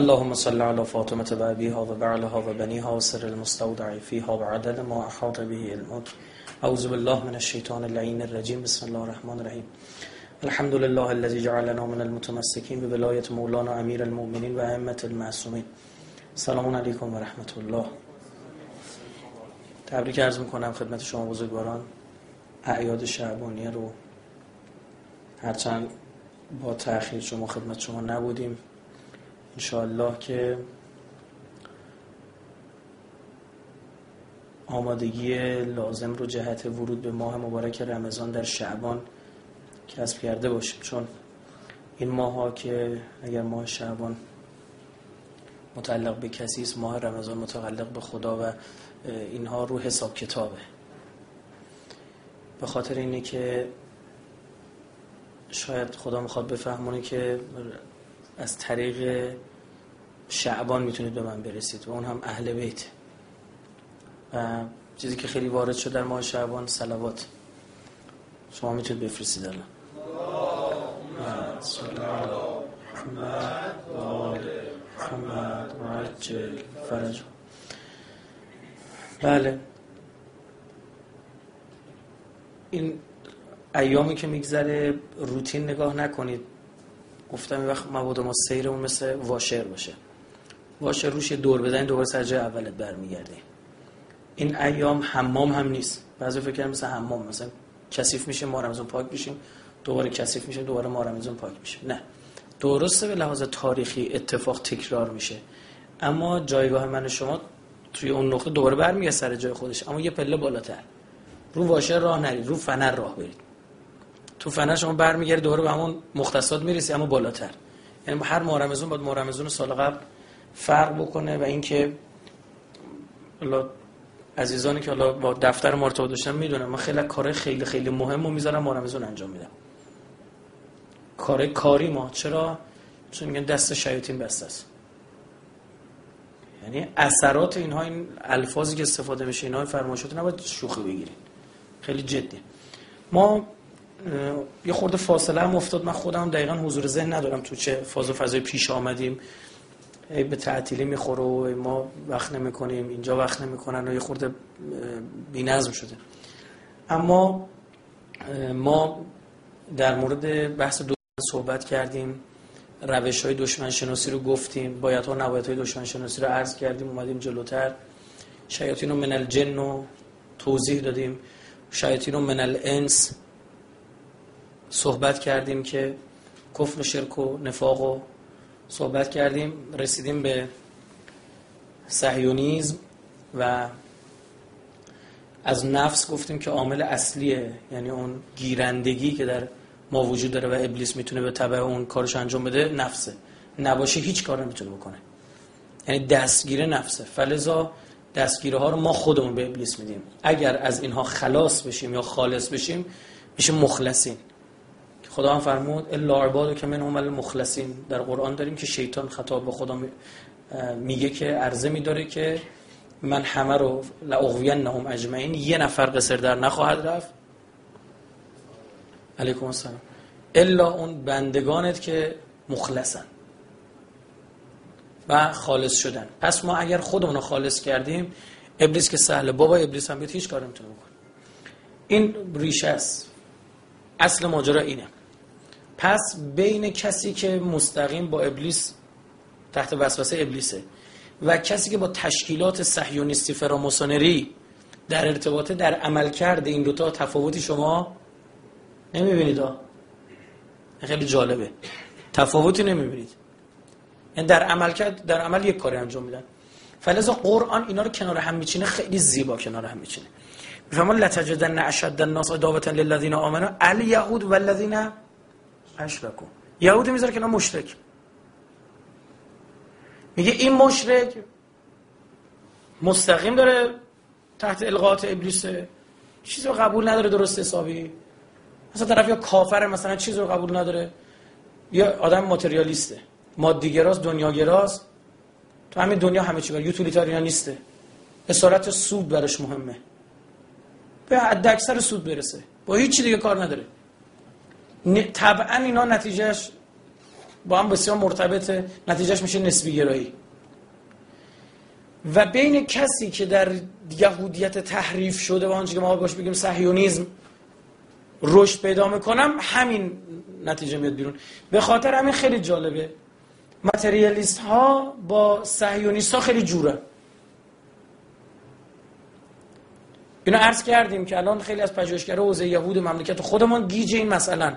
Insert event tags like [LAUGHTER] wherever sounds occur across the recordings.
اللهم صل على فاطمة و أبيها و سر المستودع فيها و عدد ما أحاط به علمك أعوذ بالله من الشيطان اللعين الرجيم. بسم الله الرحمن الرحيم. الحمد لله الذي جعلنا من المتمسكين بولاية مولانا امیر المؤمنين و ائمة المعصومين. سلام علیکم و الله. تبریک عرض می‌کنم خدمت شما بزرگواران. اعیاد شعبانیه رو هرچند با تأخیر شما خدمت شما نبودیم. انشاءالله که آمادگی لازم رو جهت ورود به ماه مبارک رمضان در شعبان کسب کرده باشیم. چون این ماه ها که اگر ماه شعبان متعلق به کسی است ماه رمضان متعلق به خدا و اینها رو حساب کتابه. به خاطر اینه که شاید خدا می‌خواد بفهمونه که از طریق شعبان می‌تونید به من برسید و اون هم اهل بیت. و چیزی که خیلی وارد شد در ماه شعبان سلوات شما می‌تونید بفرستید الان. فرج بله. این ایامی که میگذره روتین نگاه نکنید. گفتم این وقت مبادا ما سیرمون مثل واشر باشه. واشر روش دور بزنید دوباره سر جای اولت برمیگردی. این ایام حمام هم نیست. بعضی فکر مثل حمام مثلا کثیف میشه ما رمضان پاک میشیم دوباره کثیف میشه دوباره ما رمضان پاک میشه. نه. درسته به لحاظ تاریخی اتفاق تکرار میشه. اما جایگاه من شما توی اون نقطه دوباره برمیگرده سر جای خودش. اما یه پله بالاتر. رو واشر راه نرید رو فنر راه برید. تو فنر شما برمیگردی دوباره به همون مختصات می‌رسی اما بالاتر. یعنی هر ماه رمضان باید ماه رمضان سال قبل فرق بکنه و اینکه عزیزانی که حالا با دفتر ما ارتباط داشتن می‌دونم من خیلی کار خیلی خیلی مهم رو می‌ذارم ماه رمضان انجام میدم. کار کاری ما. چرا؟ چون میگن دست شیاطین بسته است. یعنی اثرات اینها این الفاظی که استفاده میشه اینها فرمایشات نباید شوخی بگیرید خیلی جدی ما یه خورده فاصله هم افتاد. من خودم دقیقا حضور ذهن ندارم تو چه فاز و فضای پیش آمدیم. به تعطیلی می‌خوره و ما وقت نمی‌کنیم اینجا وقت نمی‌کنن و یه خورده بی‌نظم شده. اما ما در مورد بحث دو صحبت کردیم. روش های دشمن شناسی رو گفتیم. باید ها نباید های دشمن شناسی رو عرض کردیم. اومدیم جلوتر. شیاطین رو من الجن رو توضیح دادیم. شیاطین رو من الانس صحبت کردیم که کفر و شرک و نفاق و صحبت کردیم رسیدیم به سهیونیزم و از نفس گفتیم که عامل اصلیه یعنی اون گیرندگی که در ما وجود داره و ابلیس می‌تونه به تبع اون کارش انجام بده نفسه. نباشه هیچ کار نمی‌تونه بکنه. یعنی دستگیر نفسه. فلزا دستگیره ها رو ما خودمون به ابلیس میدیم. اگر از اینها خلاص بشیم یا خالص بشیم میشه مخلصین. خدا هم فرمود الا عبادو که من هم مخلصین در قرآن داریم که شیطان خطاب به خدا میگه که عرضه میداره که من همه رو لأغوینهم اجمعین. یه نفر قصر در نخواهد رفت. علیکم السلام. الا اون بندگانت که مخلصن و خالص شدن. پس ما اگر خودمون رو خالص کردیم ابلیس که سهله بابا ابلیس هم بیاد هیچ کار نمی‌تونه بکنه. این ریشه است. اصل ماجرا اینه. پس بین کسی که مستقیم با ابلیس تحت وسوسه ابلیسه و کسی که با تشکیلات صهیونیستی فراماسونری در ارتباطه در عمل کرده این دوتا تفاوتی شما نمی‌بینید؟ ها خیلی جالبه. تفاوتی نمی‌بینید. یعنی در عمل کرد در عمل یک کاری انجام میدن. فلذا قرآن اینا رو کنار هم میچینه خیلی زیبا کنار هم میچینه. میفهمون لتجدن اشد الناس عداوه للذین آمنوا الیهود والذین اشرکو یهودی می‌ذاره کنار مشرک. میگه این مشرک مستقیم داره تحت القاط ابلیس. چیزی رو قبول نداره درست حسابی. مثلا طرف یا کافر مثلا چیزی رو قبول نداره. یا آدم ماتریالیسته. مادیگراست دنیاگراست. تو همین دنیا همه چی بر یوتیلیتاریا نیسته. اصالت سود براش مهمه. به حد اکثر سود برسه. با هیچ دیگه کار نداره. طبعا اینا نتیجهش با هم بسیار مرتبطه. نتیجهش میشه نسبی گرایی و بین کسی که در یهودیت تحریف شده و آنچه که ما باش بگیم صهیونیسم رشد پیدا می‌کنم همین نتیجه میاد بیرون. به خاطر همین خیلی جالبه. متریالیست ها با صهیونیست ها خیلی جوره. اینو عرض کردیم که الان خیلی از پژوهشگرا حوزه یهود مملکت خودمان گیج این مثلا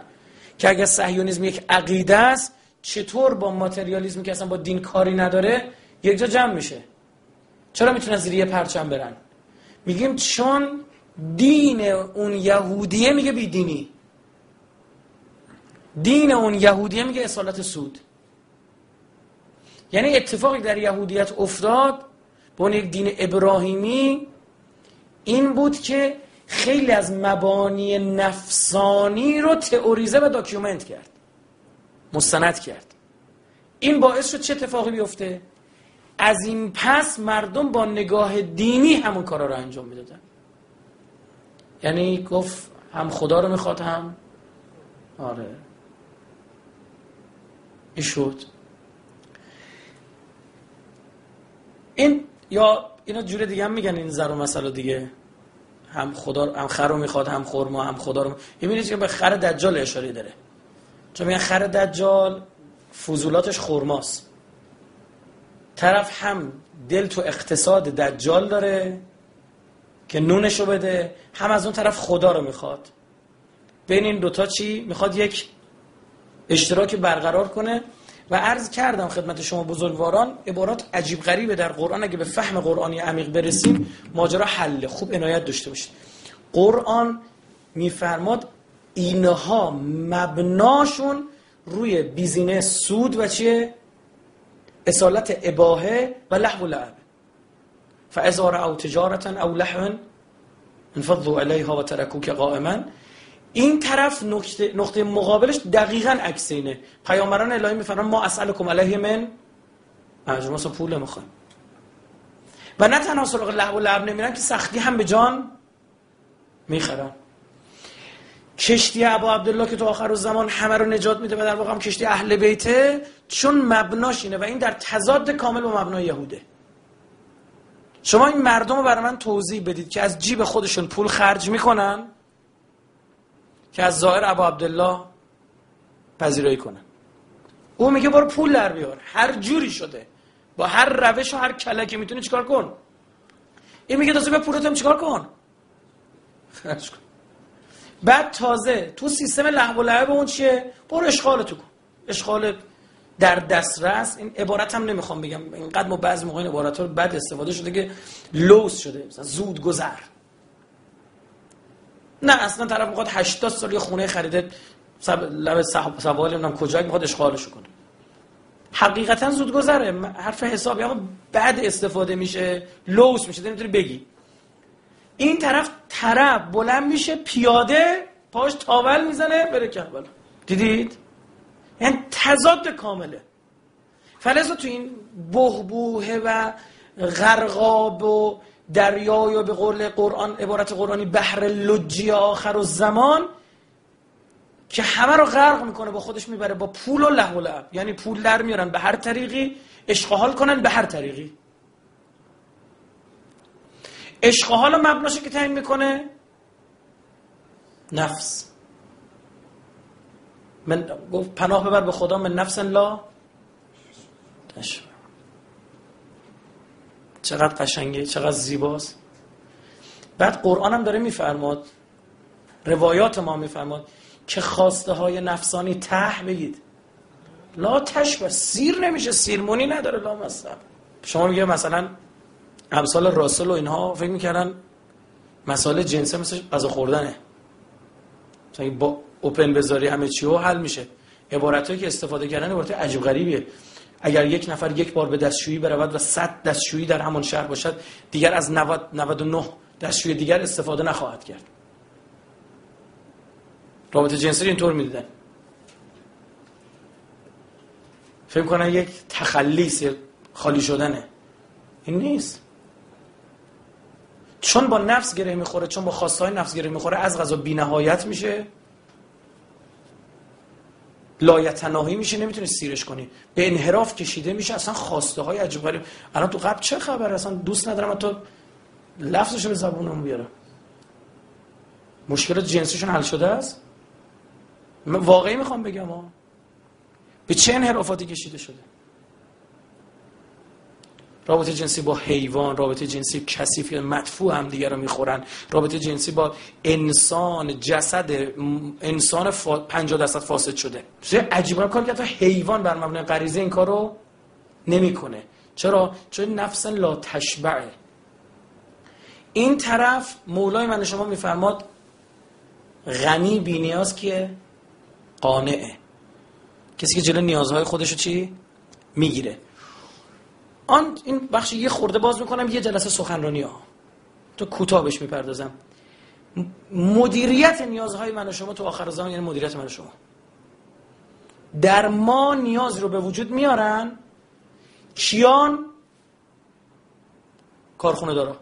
که اگر صهیونیسم یک عقیده است چطور با ماتریالیسم که اصلا با دین کاری نداره یک جا جمع میشه؟ چرا می‌تونن زیر یه پرچم برن؟ میگیم چون دین اون یهودیه میگه بیدینی. دین اون یهودیه میگه اصالت سود. یعنی اتفاقی در یهودیت افتاد به اون یک دین ابراهیمی این بود که خیلی از مبانی نفسانی رو تئوریزه و داکیومنت کرد. مستند کرد. این باعث شد چه اتفاقی بیفته؟ از این پس مردم با نگاه دینی همون کارا رو انجام می‌دادن. یعنی گفت هم خدا رو می‌خواد هم آره. این شد. این یا اینا جور دیگه هم میگن این زر و مسئله دیگه؟ هم خدا هم خر رو می‌خواد هم خورما هم خدا رو می‌بینید که به خر دجال اشاره داره؟ چون میگن خر دجال فضولاتش خورماست طرف هم دل تو اقتصاد دجال داره که نونشو بده هم از اون طرف خدا رو می‌خواد. بین این دوتا چی؟ می‌خواد یک اشتراک برقرار کنه. و عرض کردم خدمت شما بزرگواران عبارات عجیب غریبه در قرآن. اگه به فهم قرآنی عمیق برسیم ماجرا حله خوب عنایت داشته باشید. قرآن میفرماد اینها مبناشون روی بیزینس سود و چیه؟ اصالت اباهه و لحو و لعب. فازار او تجارتا او لحو انفضوا علیها و ترکوک قائما. این طرف نقطه, نقطه مقابلش دقیقا عکس اینه. پیامبران الهی میفرمان ما اسالکم علیه من اجر. پول می‌خوایم و نه تنها سراغ لحو و لعب نمیرن که سختی هم به جان می‌خرن. کشتی ابا عبدالله که تو آخر زمان همه رو نجات میده و در واقع هم کشتی اهل بیته چون مبناش اینه و این در تضاد کامل با مبنای یهوده. شما این مردم رو برای من توضیح بدید که از جیب خودشون پول خرج می‌کنن؟ که از ظاهر ابا عبدالله پذیرایی کنن او میگه برو پول در بیار. هر جوری شده. با هر روش و هر کلکی می‌تونی چیکار کن؟ این میگه تازه به پولتم چیکار کن؟ خرج بعد تازه تو سیستم لحو و لعب اون چیه؟ برو اشغال تو کن. اشغال در دسترس. این عبارت هم نمی‌خوام بگم. اینقدر ما بعضی موقع این عبارت ها بد استفاده شده که لوس شده. مثلا زود گذر. نه اصلا طرف می‌خواد 80 سال یه خونه خریده سب... لب سوال نمی‌دونم کجا می‌خواد اشغالش کنه. حقیقتا زود گذره حرف حسابی اما بعد استفاده میشه لوس میشه نمی‌تونی بگی. این طرف طرف بلند میشه پیاده پاش تاول می‌زنه بره کربلا دیدید؟ یعنی تضاد کامله. فلزا تو این بهبوه و غرقاب و دریای و به قول قرآن عبارت قرآنی بحر لجی آخر و زمان که همه رو غرق می‌کنه با خودش می‌بره با پول و له لعب. یعنی پول در میارن به هر طریقی اشغال کنن به هر طریقی. اشغال و مبناشه که تعیین می‌کنه نفس. من گفت پناه ببر به خدا من نفس لا چقدر قشنگه چقدر زیباست. بعد قرآن هم داره میفرماد روایات ما میفرماد که خواسته های نفسانی ته بگید. لا تشبه سیر نمیشه سیرمونی نداره لا مصب شما میگه مثلا امثال راسل و اینها فکر می‌کردن مسائل جنسه مثل غذا خوردنه. با اوپن بذاری همه چی حل میشه. عبارت که استفاده کردن عبارت عجیب غریبیه. اگر یک نفر یک بار به دستشویی برود و 100 دستشویی در همان شهر باشد دیگر از 90 99 دستشویی دیگر استفاده نخواهد کرد. رابطه جنسی اینطور می‌دیدن. فکر کنن یک تخلیص خالی شدنه. این نیست. چون با نفس گره می‌خوره چون با خواستهای نفس گره می‌خوره از غذا بی نهایت میشه. لایتناهی میشه نمی‌تونی سیرش کنی. به انحراف کشیده میشه اصلا خواسته های عجیب غریب. الان تو قبل چه خبر؟ اصلا دوست ندارم تو لفظش به زبونم بیارم. مشکلات جنسیشون حل شده است؟ من واقعی می‌خوام بگم ها به چه انحرافاتی کشیده شده؟ رابطه جنسی با حیوان رابطه جنسی کثیف مدفوع هم دیگر رو می‌خورن. رابطه جنسی با انسان جسد انسان فا... 50 درصد فاسد شده. چه عجیبه کار که حیوان بر مبنای غریزه این کارو نمی‌کنه. چرا؟ چون نفس لا تشبعه. این طرف مولای من شما میفرماد غنی بینیاز که قانعه. کسی که جلو نیازهای خودشو چی؟ می‌گیره. آن این بخش یه خورده باز می‌کنم یه جلسه سخنرانی ها. تو کوتاه می‌پردازم. مدیریت نیازهای من و شما تو آخر زمان یعنی مدیریت من و شما. در ما نیاز رو به وجود میارن کیان کارخونه دارا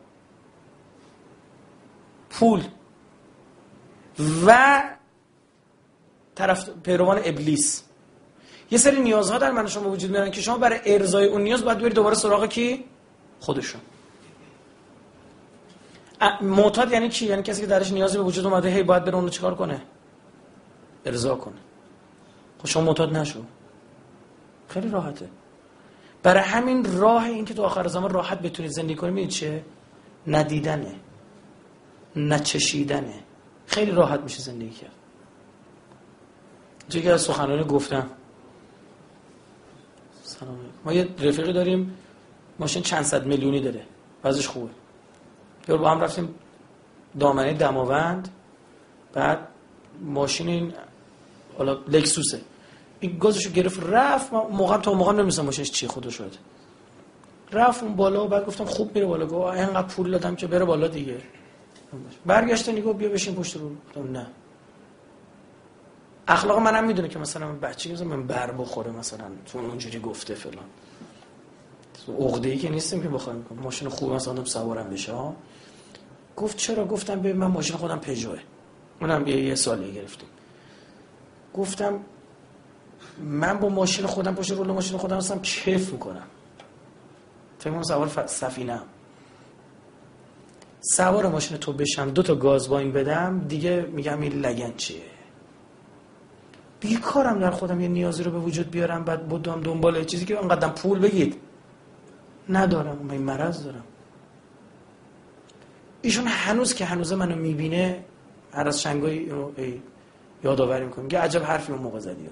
پول. و طرف پیروان ابلیس. یه سری نیازها در من شما وجود میارن که شما برای ارزای اون نیاز باید برید دوباره سراغ کی؟ خودشون. معتاد یعنی چی؟ یعنی کسی که درش نیازی به وجود اومده هی باید بره اون رو چیکار کنه؟ ارضا کنه. خب شما معتاد نشو. خیلی راحته. برای همین راه این که تو آخر زمان راحت بتونید زندگی کنید می‌دید چه ندیدنه. نچشیدنه. خیلی راحت میشه زندگی کرد. چه از سخنرانی گفتم. سلام ما یه رفیقی داریم ماشین چند صد میلیونی داره. وضعش خوبه. یه با هم رفتیم دامنه دماوند بعد ماشین این حالا لکسوسه. این گازشو گرفت رفت. موقع تا موقع نمیستم ماشینش چی خودش شد رفت اون بالا و بعد گفتم خوب میره بالا. گفت اینقدر پول دادم که بره بالا دیگه. برگشت نگو بیا بشین پشت رو. نه. اخلاق منم می‌دونه که مثلا من بچه من بر بخوره مثلا تو اونجوری گفته فلان. عقده ای که نیستیم که بخوایم ماشین خوب مثلا سوارم بشه ها گفت چرا؟ گفتم به من ماشین خودم پژوه اونم یه, یه سالی گرفتیم. گفتم من با ماشین خودم پشت رول ماشین خودم هستم کیف می‌کنم. فکر سوار سفینه سوار ماشین تو بشم دو تا گاز با این بدم دیگه میگم این لگن چیه؟ بیکارم در خودم یه نیازی رو به وجود بیارم بعد بودم دنبال چیزی که انقدر پول بگید. ندارم من این مرض دارم. ایشون هنوز که هنوز منو می‌بینه هر از شنگای یادآوری می‌کنه که عجب حرفی اون موقع زدی.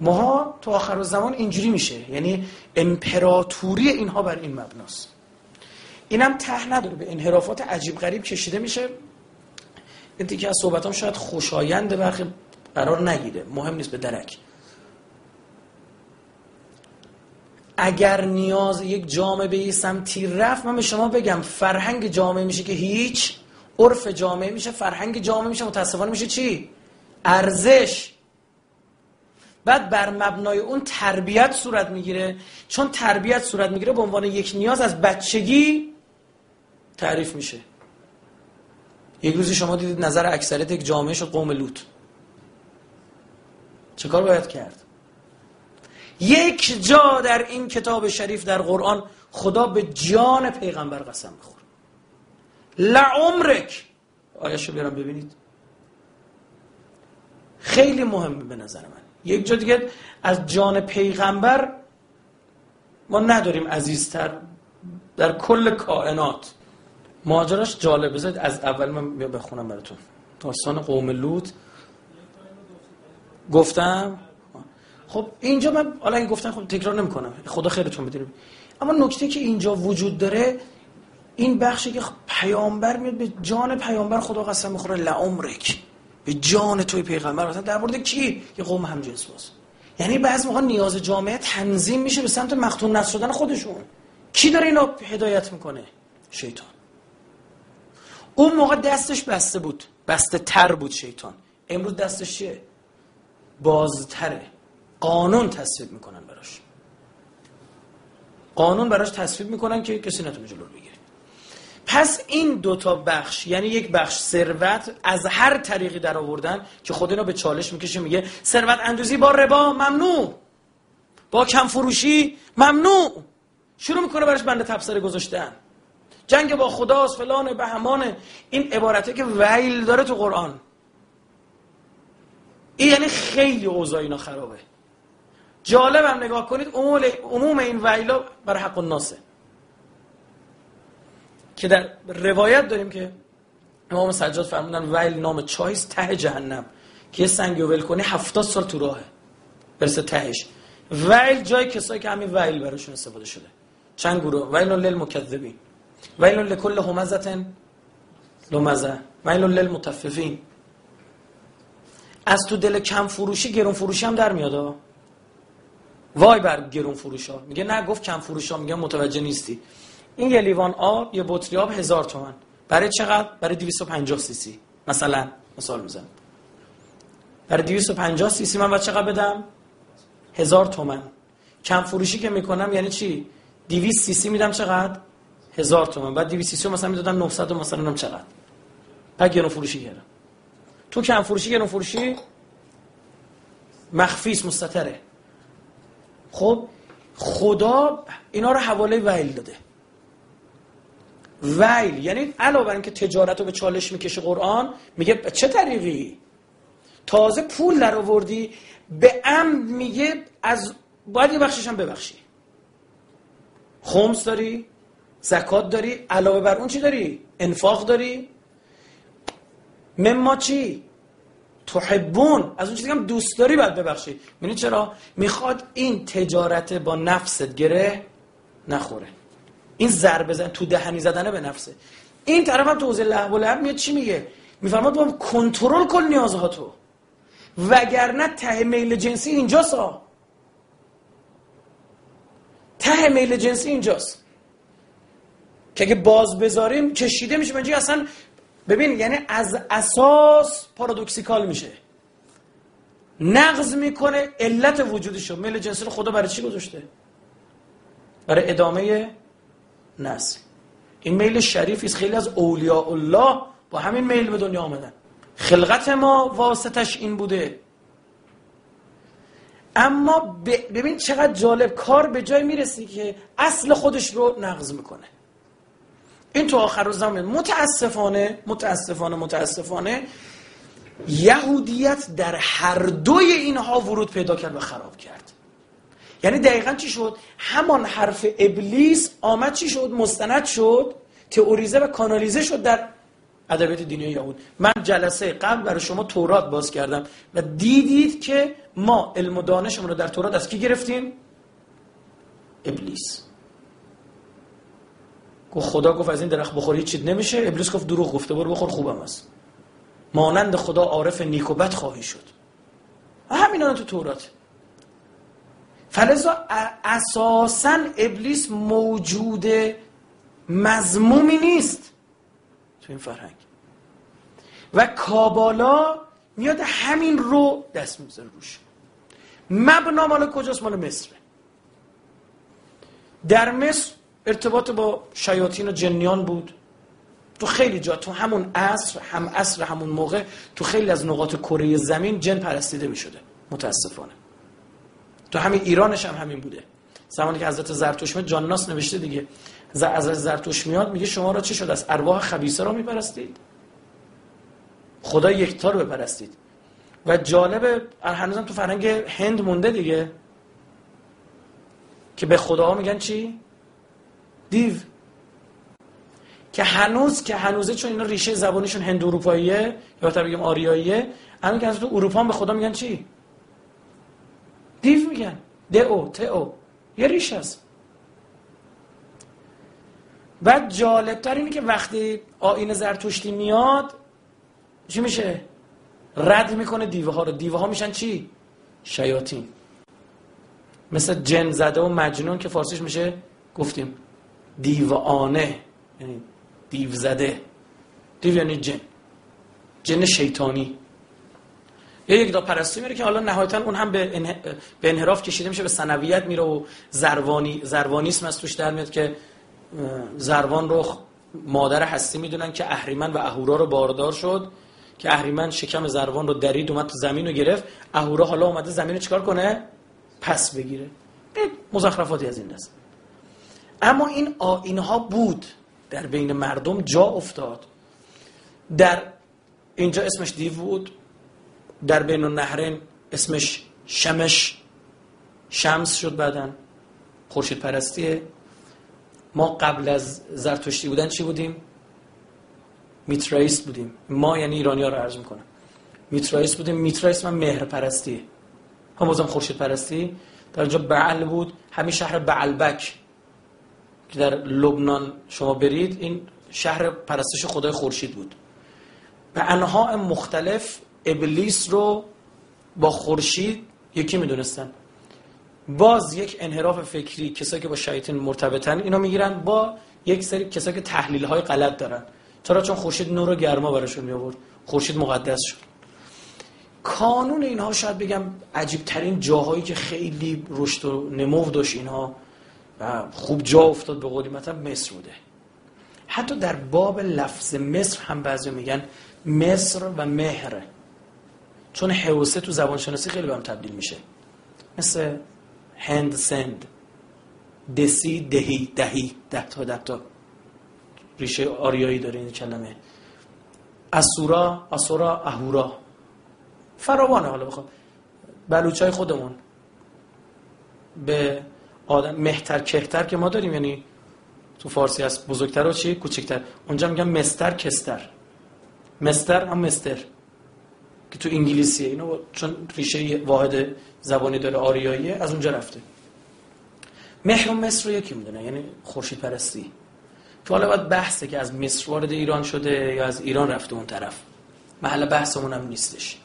ماها تو آخر زمان اینجوری میشه. یعنی امپراتوری اینها بر این مبناست. اینم ته نداره به انحرافات عجیب غریب کشیده میشه. این که از صحبتام شاید خوشایند برخی قرار نگیره. مهم نیست به درک. اگر نیاز یک جامعه به سمتی رفت من به شما بگم فرهنگ جامعه میشه که هیچ. عرف جامعه میشه فرهنگ جامعه میشه متاسفانه میشه چی؟ ارزش. بعد بر مبنای اون تربیت صورت می‌گیره. چون تربیت صورت می‌گیره به عنوان یک نیاز از بچگی تعریف میشه. یک روزی شما دیدید نظر اکثریت یک جامعه شد قوم لوط. چه کار باید کرد؟ یک جا در این کتاب شریف در قرآن خدا به جان پیغمبر قسم بخور لعمرک. آیشو بیارم ببینید. خیلی مهمه به نظر من. یک جا دیگه از جان پیغمبر ما نداریم عزیزتر. در کل کائنات. ماجراش جالب. بذارید از اول من بخونم براتون. داستان قوم لوط. گفتم؟ خب اینجا من حالا این گفتم خب تکرار نمی‌کنم. خدا خیرتون بده. اما نکته که اینجا وجود داره این بخشی که پیامبر میاد به جان پیامبر خدا قسم می‌خوره لعمرک به جان توی پیغمبر. مثلا در مورد کی؟ یه قوم هم جنس باز. یعنی بعض موقع نیاز جامعه تنظیم میشه به سمت مختون نفس شدن خودشون. کی داره اینو هدایت می‌کنه؟ شیطان. اون موقع دستش بسته بود. بسته تر بود شیطان. امروز دستش چیه؟ بازتره. قانون تصویب می‌کنن براش. قانون براش تصویب می‌کنن که کسی نتونه جلو بگیره. پس این دوتا بخش یعنی یک بخش ثروت از هر طریقی در آوردن که خود به چالش می‌کشه میگه ثروت اندوزی با ربا ممنوع. با کم فروشی ممنوع. شروع می‌کنه برش بنده تبصره گذاشتن. جنگ با خداست فلان بهمانه. این عبارته که ویل داره تو قرآن. این یعنی خیلی اوضاع اینا خرابه. جالبم نگاه کنید عموم این ویلا برای حق الناسه که در روایت داریم که امام سجاد فرمودن ویل نام چایست ته جهنم که یه سنگی ول کنی هفتاد سال تو راهه. برسه تهش. ویل جای کسایی که همین ویل براشون استفاده شده. چند گروه؟ ویل للمکذبین. ویل لکل همزه لمزه. ویل للمطففین از تو دل کم فروشی گرون فروشی هم در میاد وای بر گرون فروش ها میگه نه گفت کم فروش ها میگه متوجه نیستی. این یه لیوان آب یه بطری آب هزار تومن. برای چقدر؟ برای 250 سی سی. مثلا مثال می‌زنم. برای 250 سی سی من باید چقدر بدم؟ هزار تومن. کم فروشی که می‌کنم یعنی چی؟ 200 سی سی میدم چقدر؟ هزار تومن. بعد 200 سی سی مثلا می‌دادم 900 و مثلا چقدر. بعد گرون فروشی کردم. تو کم فروشی گرون فروشی مخفیس مستتره خب خدا اینا رو حواله ویل داده. ویل یعنی علاوه بر اینکه تجارت رو به چالش می‌کشه قرآن میگه چه طریقی؟ تازه پول در آوردی به ام میگه از باید یه بخشش هم ببخشی. خمس داری زکات داری علاوه بر اون چی داری؟ انفاق داری. مما چی؟ تحبون. از اون چیزی هم دوست داری باید ببخشی. می‌دونی چرا؟ می‌خواد این تجارت با نفست گره نخوره. این ضربه زن تو دهنی زدنه به نفسه. این طرف هم تو حوزه لهو و لعب میاد چی میگه؟ میفرماد با کنترل کن نیازها تو وگرنه ته میل جنسی اینجاست ته میل جنسی اینجاست. که اگه باز بذاریم کشیده میشه. منجی اصلا ببین یعنی از اساس پارادوکسیکال میشه. نقض می‌کنه علت وجودشو. میل جنسی رو خدا برای چی گذاشته؟ برای ادامه نسل. این میل شریفی است. خیلی از اولیاء الله با همین میل به دنیا آمدن. خلقت ما واسطش این بوده. اما ببین چقدر جالب. کار به جای می‌رسی که اصل خودش رو نقض می‌کنه. این تو آخر زمان متاسفانه متاسفانه متاسفانه یهودیت در هر دوی اینها ورود پیدا کرد و خراب کرد. یعنی دقیقا چی شد؟ همان حرف ابلیس آمد چی شد؟ مستند شد تئوریزه و کانالیزه شد در ادبیات دینی یهود. من جلسه قبل برای شما تورات باز کردم و دیدید که ما علم و دانشمون رو در تورات از کی گرفتیم؟ ابلیس. گفت خدا گفت از این درخت بخوری چیز نمیشه. ابلیس گفت دروغ گفته برو بخور خوبم است. مانند خدا عارف نیک و بد خواهی شد. و همین تو تورات. فلزا اساسا ابلیس موجود مضمومی نیست تو این فرهنگ. و کابالا میاد همین رو دست میزن روش. مبنا مال کجاست؟ مال مصر. در مصر ارتباط با شیاطین و جنیان بود. تو خیلی جا تو همون عصر هم عصر همون موقع تو خیلی از نقاط کره زمین جن پرستیده می شده متاسفانه. تو همین ایرانش هم همین بوده. زمانی که حضرت میاد جانناس نوشته دیگه. از زرتوش میاد میگه شما را چی شد؟ از ارواح خبیثه را میپرستید. خدا یکتا رو بپرستید. و جالب هنوزم تو فرهنگ هند مونده دیگه. که به خداها میگن چی؟ دیو. که هنوز که هنوزه چون اینا ریشه زبانشون هند اروپاییه یا بهتر بگیم آریاییه همین که تو اروپا به خدا میگن چی؟ دیو میگن. دئو تئو یه ریشه است. بعد جالبتر اینه که وقتی آین زرتشتی میاد چی میشه؟ رد می‌کنه دیوه ها رو. دیوه ها میشن چی؟ شیاطین. مثل جن زده و مجنون که فارسیش میشه گفتیم. دیوانه یعنی دیو زده دیو یعنی جن. جن شیطانی. یا یک دا پرستی میره که حالا نهایتا اون هم به, به انحراف کشیده میشه به سنویت میره و زروانی زروانیسم از توش در میاد که زروان رو مادر هستی می‌دونن که اهریمن و اهورا رو باردار شد که اهریمن شکم زروان رو درید اومد تو زمین رو گرفت. اهورا حالا اومده زمین رو چیکار کنه؟ پس بگیره. مزخرفاتی از این دست. اما این آینها بود. در بین مردم جا افتاد. در اینجا اسمش دیو بود. در بین النهرین اسمش شمش. شمس شد بعدن خورشید پرستیه ما قبل از زرتشتی بودن چی بودیم؟ میترایست بودیم. ما یعنی ایرانی ها رو عرض می‌کنم. میترایست بودیم. میترایست من مهر پرستی. هم بازم خورشید پرستی. در اینجا بعل بود. همین شهر بعلبک. که در لبنان شما برید این شهر پرستش خدای خورشید بود. به انها مختلف ابلیس رو با خورشید یکی می‌دونستن. باز یک انحراف فکری کسایی که با شیاطین مرتبطن اینا می‌گیرن با یک سری کسایی که تحلیل های غلط دارن. چرا؟ چون خورشید نور و گرما براشون می آورد خورشید مقدس شد. کانون اینها شاید بگم عجیب ترین جاهایی که خیلی رشد و نمو داشت اینها. و خوب جا افتاد به قولی مثلا مصر بوده. حتی در باب لفظ مصر هم بعضی میگن مصر و مهر. چون حوسه تو زبان شناسی خیلی به هم تبدیل میشه. مثل هند سند دسی دهی دهی ده تا ده تا ریشه آریایی داره این کلمه. اسورا اسورا اهورا. فراوانه حالا بخوام. بلوچای خودمون. به آدم مهتر کهتر که ما داریم. یعنی تو فارسی هست بزرگتر و چی؟ کوچکتر. اونجا میگن مستر کستر. مستر هم مستر. که تو انگلیسیه. اینو چون ریشه واحد زبانی داره آریاییه از اونجا رفته. مهر و مصر رو یکی می‌دونه. یعنی خورشید پرستی که حالا باید بحثه که از مصر وارد ایران شده یا از ایران رفته اون طرف. محل بحثمون هم نیستش.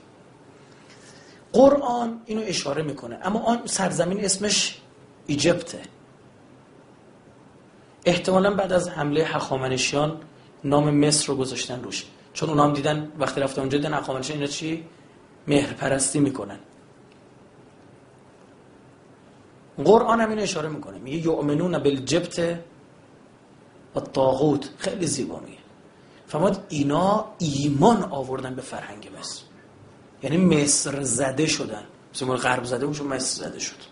قرآن اینو اشاره می‌کنه. اما آن سرزمین اسمش ایجپته. احتمالا بعد از حمله حخامنشیان نام مصر رو گذاشتن روش. چون اونا هم دیدن وقتی رفتن اونجا دیدن حخامنشیان اینا چی؟ مهر پرستی می‌کنن. قرآن هم اینو اشاره می‌کنه. میگه یؤمنون بالجبت و طاغوت خیلی زیبا میگه. فرمود اینا ایمان آوردن به فرهنگ مصر. یعنی مصر زده شدن. مثل غرب زده اونشون مصر زده شد.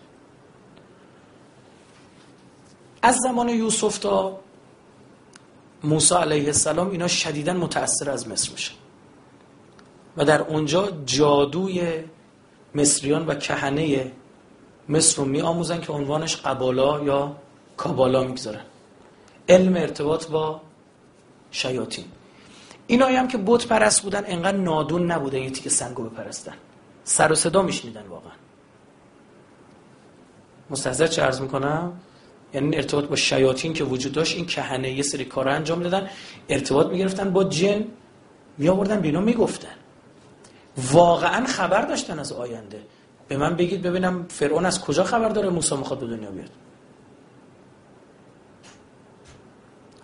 از زمان یوسف تا موسی علیه السلام اینا شدیدا متأثر از مصر میشه و در اونجا جادوی مصریان و کهنه مصر رو می آموزن که عنوانش قبالا یا کابالا می‌گذارن. علم ارتباط با شیاطین. اینایی هم که بت پرست بودن انقدر نادون نبودن یه تیک سنگو بپرستن. سر و صدا میشنیدن واقعا. مستحضر چه عرض می‌کنم؟ یعنی ارتباط با شیاطین که وجود داشت این کهنه یه سری کار انجام دادن ارتباط می‌گرفتن با جن می آوردن بینا می‌گفتن. واقعا خبر داشتن از آینده. به من بگید ببینم فرعون از کجا خبر داره موسی می‌خواد به دنیا بیاد.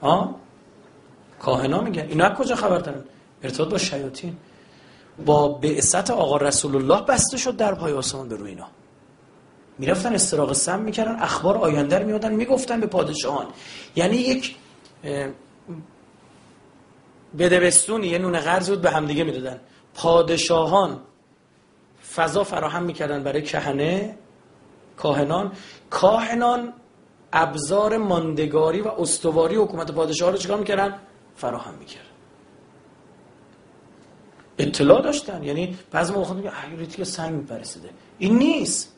ها کاهنا میگن. اینا کجا خبر دارن؟ ارتباط با شیاطین. با بعثت آقا رسول الله بسته شد در پای آسمان به روی اینا. می‌رفتن استراق سم می‌کردن اخبار آینده رو میادن می‌گفتن به پادشاهان. یعنی یک بدبستونی یه نون قرض بود به همدیگه می‌دادن. پادشاهان فضا فراهم می‌کردن برای کهنه کاهنان. کاهنان ابزار ماندگاری و استواری حکومت پادشاه رو چیکار می‌کردن؟ فراهم می‌کرد اطلاع داشتن. یعنی بعضی موقع میگه ریتی سنگ میپرسیده. این نیست.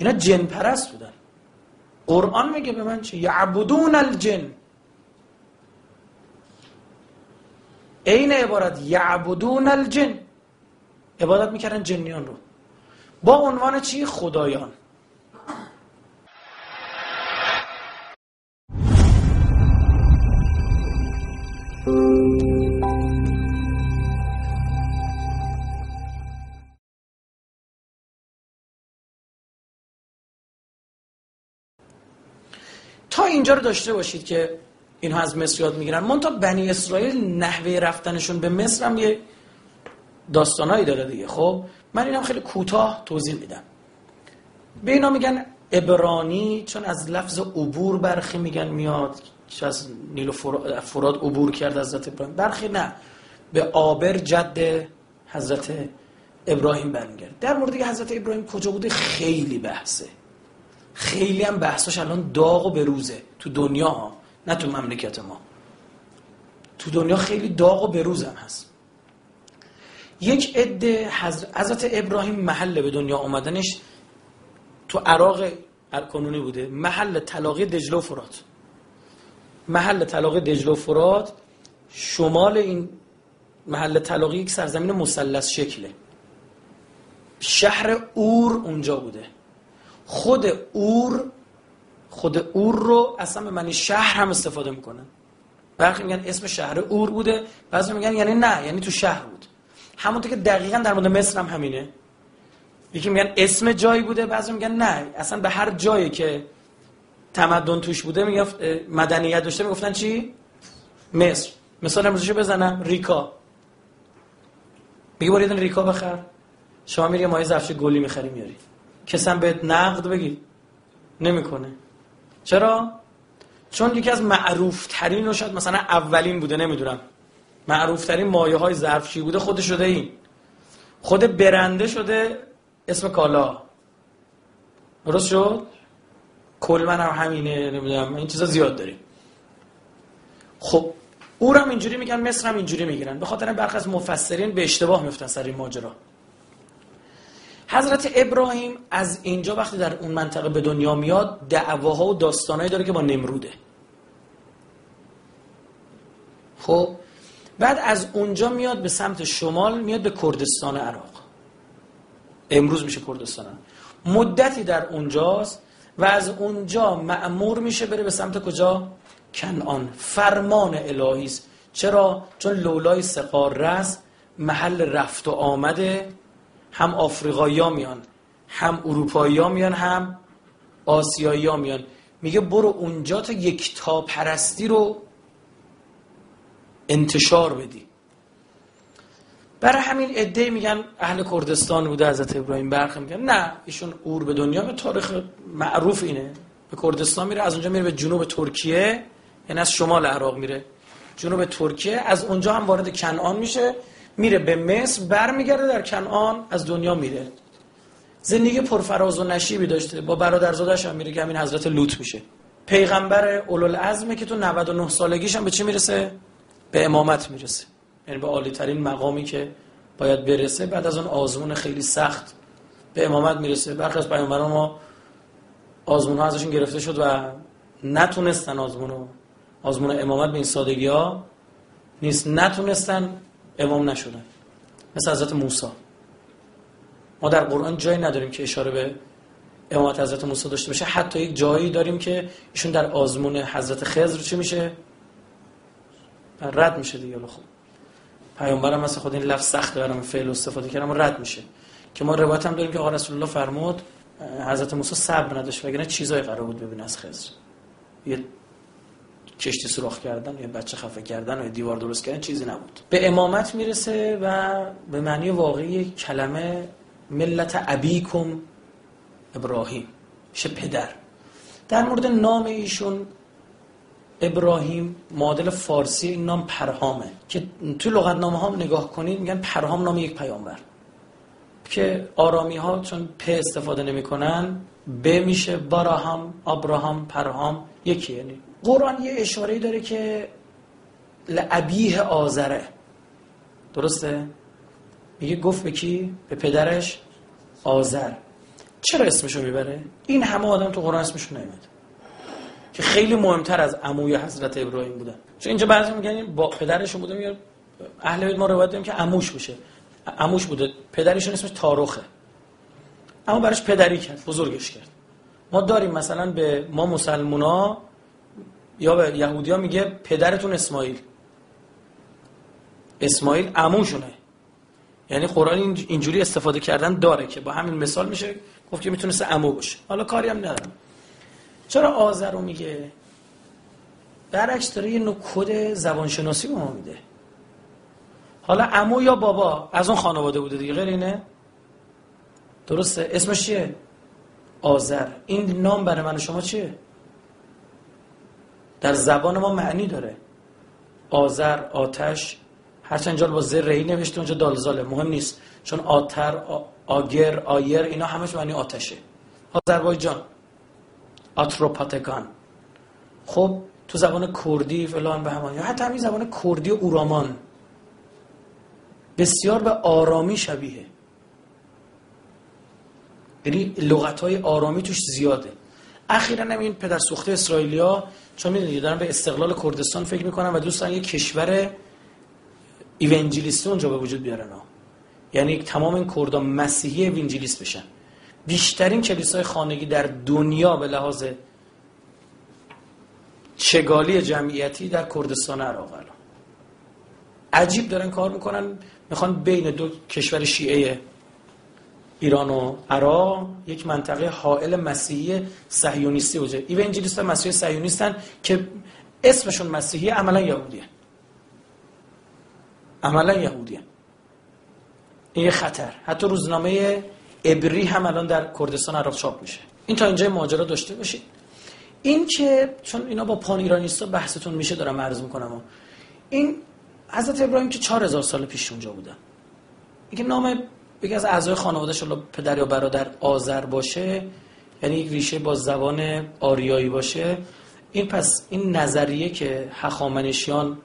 اینا جن پرست بودن. قرآن میگه به من چه یعبدون الجن. عین عبارت یعبدون الجن. عبادت می‌کردن جنیان رو. با عنوان چی؟ خدایان. اینجا رو داشته باشید که اینها از مصر یاد می‌گیرن. من تا بنی اسرائیل نحوه رفتنشون به مصر هم یه داستانایی داره دیگه. خب من اینم خیلی کوتاه توضیح میدم. به اینا میگن ابرانی چون از لفظ عبور برخی میگن میاد که از نیل فراد عبور کرد حضرت ابراهیم برخی نه. به آبر جد حضرت ابراهیم برمیگرد در مورد حضرت ابراهیم کجا بوده؟ خیلی بحثه. خیلی هم بحثاش الان داغ و بروزه تو دنیا ها نه تو مملکت ما. تو دنیا خیلی داغ و بروز هم هست. یک عده حضرت ابراهیم محل به دنیا آمدنش تو عراق کنونی بوده. محل طلاقی دجله و فرات. محل طلاقی دجله و فرات شمال این محل طلاقی یک سرزمین مثلث شکله. شهر اور اونجا بوده. خود اور خود اور رو اصلا به معنی شهر هم استفاده می‌کنن. برخی میگن اسم شهر اور بوده بعضی میگن یعنی نه یعنی تو شهر بود. همونطور که دقیقا در مورد مصر هم همینه. یکی میگن اسم جایی بوده بعضی میگن نه. اصلا به هر جایی که تمدن توش بوده میگن مدنیت داشته می‌گفتن چی؟ مصر. مثال امروزشو بزنم ریکا. میگه برید ریکا بخر. شما میری مایه ظرفش گلی می‌خری میاری. کسم بهت نقد بگی. نمی‌کنه. چرا؟ چون یکی از معروف ترین و شاید مثلا اولین بوده نمی‌دونم. معروف ترین مایه های ظرفشی بوده خود شده این خود برنده شده اسم کالا. درست شد؟ کل من هم همینه نمی‌دونم. این چیزا زیاد داریم. خب او هم اینجوری میگن مصر هم اینجوری می‌گیرن. به خاطر برخی از مفسرین به اشتباه میفتن سر این ماجرا. حضرت ابراهیم از اینجا وقتی در اون منطقه به دنیا میاد دعواها و داستانهایی داره که با نمروده. خب بعد از اونجا میاد به سمت شمال میاد به کردستان عراق. امروز میشه کردستان مدتی در اونجاست و از اونجا معمور میشه بره به سمت کجا؟ کنعان. فرمان الهی است. چرا؟ چون لولای سقار رس محل رفت و آمده. هم آفریقایی میان هم اروپایی میان هم آسیایی میان. میگه برو اونجا تا یک تا پرستی رو انتشار بدی. برای همین عده میگن اهل کردستان بوده حضرت ابراهیم برخ میگن. نه ایشون اور به دنیا به تاریخ معروف اینه. به کردستان میره از اونجا میره به جنوب ترکیه یعنی از شمال عراق میره. جنوب ترکیه از اونجا هم وارد کنعان میشه. میره به مصر برمیگرده در کنعان از دنیا میره. زندگی پرفراز و نشیبی داشته. با برادرزادش هم میره که همین حضرت لوط میشه. پیغمبر اولوالعزمه که تو 99 سالگیش هم به چی می‌رسه؟ به امامت می‌رسه. یعنی به عالی ترین مقامی که باید برسه. بعد از اون آزمون خیلی سخت به امامت می‌رسه. برخی از پیامبران ما آزمون ها ازشون گرفته شد و نتونستن آزمون آزمون امامت به این سادگی ها نیست. نتونستن امام نشدن. مثل حضرت موسی. ما در قرآن جایی نداریم که اشاره به امامت حضرت موسی داشته باشه. حتی یک جایی داریم که ایشون در آزمون حضرت خضر چی میشه؟ رد میشه دیگه. خوب پیامبرم مثل خود این لفظ سخته برام فعل استفاده کردم رد میشه. که ما روایت هم داریم که آقا رسول الله فرمود حضرت موسی صبر نداشت وگرنه چیزای قرار بود ببینه از خضر. یه کشتی سوراخ کردن یا بچه خفه کردن و دیوار درست کردن چیزی نبود. به امامت می‌رسه و به معنی واقعی کلمه ملت ابیکم ابراهیم میشه پدر. در مورد نام ایشون ابراهیم معادل فارسی این نام پرهامه که تو لغتنامه ها نگاه کنید میگن پرهام نام یک پیامبر که آرامی ها چون پ استفاده نمی‌کنن ب میشه باراهام ابراهام پرهام یکی یعنی قرآن یه اشاره داره که لعبیه آزره درسته؟ میگه گفت به کی؟ به پدرش آزر چرا اسمشو می‌بره؟ این همه آدم تو قرآن اسمشو نمیده که خیلی مهمتر از عموی حضرت ابراهیم بودن. چون اینجا بعضی میگن با پدرش بوده میگه اهل بیت ما روایت داریم که عموش بشه. عموش بوده. پدرشون اسمش تاروخه. اما براش پدری کرد. بزرگش کرد. ما داریم مثلا به ما مسلمونا یا به یهودیا میگه پدرتون اسماعیل. اسماعیل عموشونه. یعنی قرآن اینجوری استفاده کردن داره که با همین مثال میشه گفت که می‌تونست عمو باشه. حالا کاری هم ندارم. چرا آذر رو میگه؟ برعکس داره یه نوع کد زبانشناسی به ما میده. حالا عمو یا بابا از اون خانواده بوده دیگه غیر اینه؟ درسته. اسمش چیه؟ آذر. این نام برای من شما چیه؟ در زبان ما معنی داره. آذر آتش هرچند جال با زر رهی نوشته اونجا دالزاله مهم نیست. چون آتر آگر آیر اینا همش معنی آتشه. آذربایجان. آتروپاتگان خب تو زبان کردی فلان به همان. یا حتی همین زبان کردی اورامان. بسیار به آرامی شبیه. یعنی لغت های آرامی توش زیاده. اخیرا هم این پدر سوخته اسرائیلیا چون می‌دونید دارن به استقلال کردستان فکر می‌کنن و دوستان یه کشور ایونجلیستی اونجا به وجود بیارن. یعنی تمام این کردان مسیحی ایونجلیست بشن. بیشترین کلیسای خانگی در دنیا به لحاظ چگالی جمعیتی در کردستان عراق الان. عجیب دارن کار می‌کنن. می‌خوان بین دو کشور شیعه ایران و عراق یک منطقه حائل مسیحی صهیونیستی وجود ایونجلیست ها مسیحی صهیونیستن که اسمشون مسیحی عملا یهودیه. عملا یهودیه. این یه خطر. حتی روزنامه ابری هم الان در کردستان عراق چاپ میشه. این تا اینجا ماجرا داشته باشید. این که چون اینا با پان ایرانیستا بحثتون میشه دارم عرض می‌کنم. این حضرت ابراهیم که 4000 سال پیش اونجا بودن. اینکه نام یکی از اعضای خانواده شلا پدر یا برادر آذر باشه یعنی یک ریشه با زبان آریایی باشه. این پس این نظریه که هخامنشیان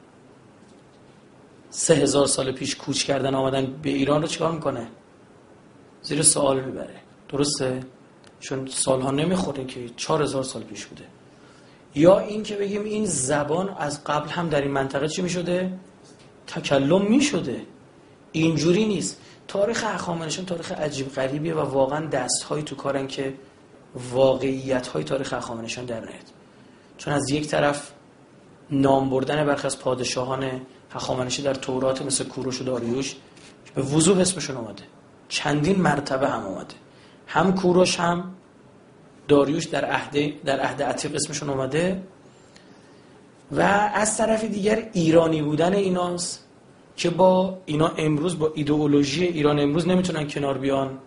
سه هزار سال پیش کوچ کردن آمدن به ایران رو چیکار می‌کنه؟ زیر سوال می‌بره. درسته؟ چون سالها نمی‌خوره که چهار هزار سال پیش بوده. یا این که بگیم این زبان از قبل هم در این منطقه چی می‌شده؟ تکلم می‌شده. اینجوری نیست. تاریخ اخامنشان تاریخ عجیب غریبیه و واقعا دست تو کارن که واقعیت های تاریخ اخامنشان در نیاد چون از یک طرف نام بردن برخی از پادشاهان هخامنشی در تورات مثل کوروش و داریوش به وضوح اسمشون اومده. چندین مرتبه هم اومده. هم کوروش هم داریوش در عهد در عهد عتیق اسمشون اومده و از طرف دیگر ایرانی بودن ایناست که با اینا امروز با ایدئولوژی ایران امروز نمی‌تونن کنار بیان.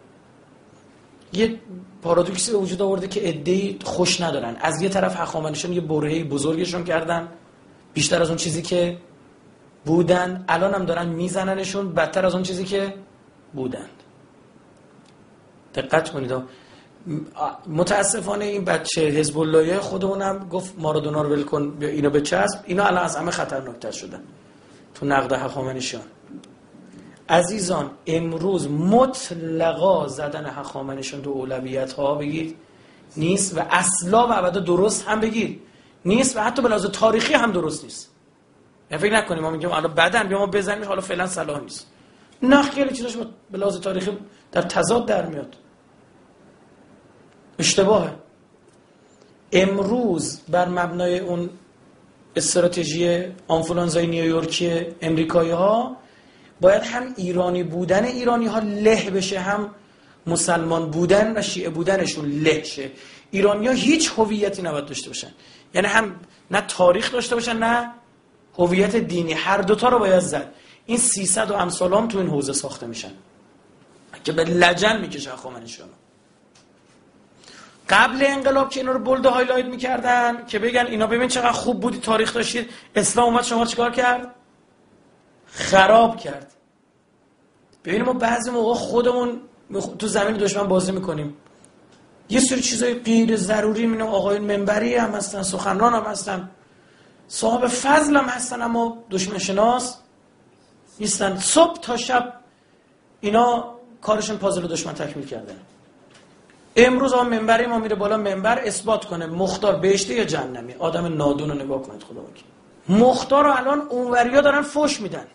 یه پارادوکسی به وجود آورده که ادعی خوش ندارن. از یه طرف هخامنشیان یه برهه بزرگشون کردن. بیشتر از اون چیزی که بودن. الان هم دارن میزننشون. بدتر از اون چیزی که بودند دقت کنید. متاسفانه این بچه حزب اللهی خودمونم گفت مارادونا رو ول کن اینو بچسب. اینا الان از همه خطرناکتر شدن. تو نقد هخامنشیان. عزیزان امروز مطلقا زدن هخامنشیان تو اولویت ها بگید نیست و اصلا و ابدا درست هم بگید. نیست و حتی لحاظ تاریخی هم درست نیست. یعنی فکر نکنیم. ما میگیم الان بعدن بیا ما بزنیم حالا فعلا صلاح نیست. نه خیلی چیزاش لحاظ تاریخی در تضاد در میاد. اشتباهه. امروز بر مبنای اون استراتژی آنفولانزای نیویورکی امریکایی ها باید هم ایرانی بودن ایرانی ها له بشه هم مسلمان بودن و شیعه بودنشون له شه. ایرانی ها هیچ هویتی نباید داشته باشن. یعنی هم نه تاریخ داشته باشن نه هویت دینی. هر دوتا رو باید زد. این 300 و امثال تو این حوزه ساخته میشن. که به لجن می‌کشه خامنشیانو قبل انقلاب که اینا رو bold highlight می‌کردن که بگن اینا ببین چقدر خوب بودی تاریخ داشتید. اسلام اومد شما چیکار کرد؟ خراب کرد. ببین ما بعضی موقع خودمون تو زمین دشمن بازی می‌کنیم. یه سری چیزای غیر ضروری مینو آقایون منبری هم هستن سخنران هم هستن. صاحب فضل هم هستن اما دشمن شناس نیستن. صبح تا شب اینا کارشون پازل دشمن تکمیل کردن. امروز آن منبری ما میره بالا منبر اثبات کنه مختار بهشته یا جهنمی؟ آدم نادون رو نگاه کنید خدا بکی مختار رو الان اونوریا دارن فوش میدن.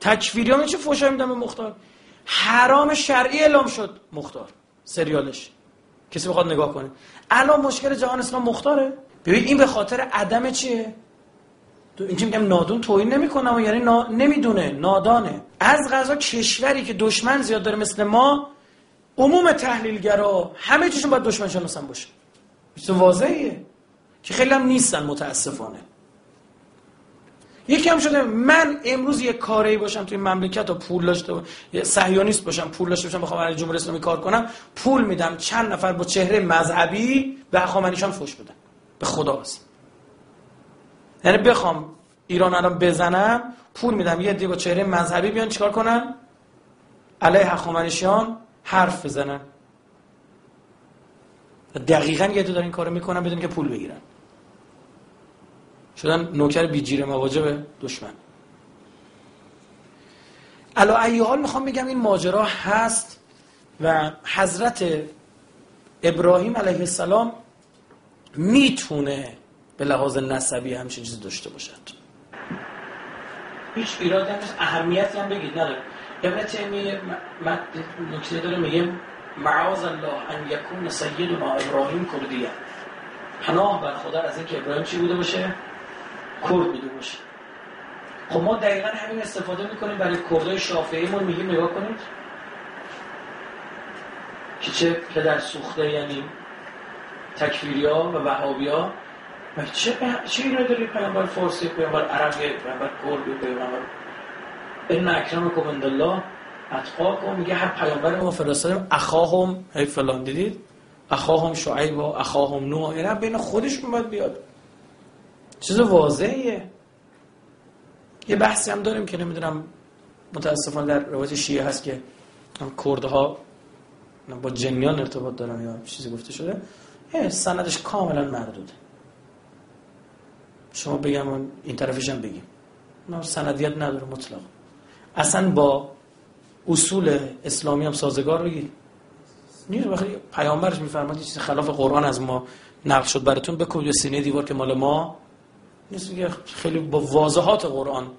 تکفیری ها چه فوش میدن به مختار؟ حرام شرعی اعلام شد مختار سریالش. کسی بخواد نگاه کنه. الان مشکل جهان اسلام مختاره. ببین این به خاطر عدم چیه؟ این که میگم نادون توهین نمی‌کنم یعنی نا... نمی‌دونه نادانه. از غذا کشوری که دشمن زیاد داره مثل ما عموم تحلیلگرا همه چیشون باید دشمن شناسن باشه. چیز واضحیه. که خیلی هم نیستن متاسفانه. یکی هم شده من امروز یه کاری باشم توی مملکت و پول داشته یه صهیونیست باشم پول داشته باشم بخوام برای جمهوری اسلامی کار کنم پول میدم. چند نفر با چهره مذهبی به هخامنشیان فوش بدن. به خدا هست یعنی بخوام ایران الان بزنم پول میدم. یه دیگه با چهره مذهبی بیان چیکار کنن؟ علیه هخامنشیان حرف بزنن. دقیقا یه دو دارن این کارو می‌کنن بدون که پول بگیرن. شدن نوکر بیجیر مواجه دشمن. علا ای حال می‌خوام بگم این ماجرا هست و حضرت ابراهیم علیه السلام می‌تونه به لحاظ نسبی همچین چیزی داشته باشد. هیچ ایراد هم اهمیتی هم بگید نداره ابن تیمیه نکته داره میگه معاذ الله ان یکون سیدنا ابراهیم کردیه پناه بر خدا از اینکه ابراهیم چی بوده باشه؟ کرد بوده باشه. خب ما دقیقا همین استفاده می‌کنیم برای کردای شافعیمون میگیم نگاه کنید. که چه پدر سوخته یعنی تکفیری ها و وهابی ها چه چه اینا داری پیامبر فارسی پیامبر عربی پیامبر کرد پیامبر ان اکرمکم عند الله اتقاکم میگه هر پیامبر ما فرستادیم اخاهم هی فلان دیدید؟ اخاهم شعیب و اخاهم نوح. یعنی بین خودشون باید بیاد. چیز واضحیه. یه بحثی هم داریم که نمی‌دونم متاسفانه در روایت شیعه هست که کردها با جنیان ارتباط دارن یا چیزی گفته شده. سندش کاملا مردوده شما بگم این طرفش هم بگیم. سندیت نداره مطلق اصلا با اصول اسلامی هم سازگار بگی نیست وقتی پیامبرش میفرماد چیز خلاف قرآن از ما نقل شد براتون. بکن به سینه دیوار که مال ما نیست. خیلی با واضحات قرآن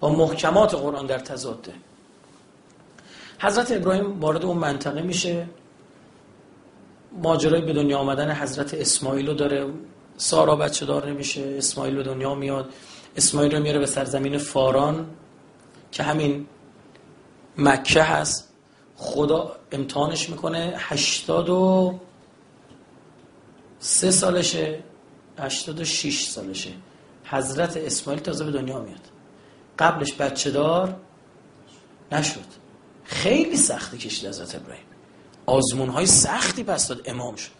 با محکمات قرآن در تضاده. حضرت ابراهیم وارد اون منطقه میشه. ماجرای به دنیا آمدن حضرت اسماعیل رو داره. سارا بچه دار نمیشه اسماعیل به دنیا میاد. اسماعیل رو میاره به سرزمین فاران. که همین مکه هست خدا امتحانش می‌کنه. هشتاد و سه سالشه هشتاد و شیش سالشه. حضرت اسماعیل تازه به دنیا میاد. قبلش بچه دار نشد. خیلی سختی کشید حضرت ابراهیم. آزمون های سختی پس داد امام شد.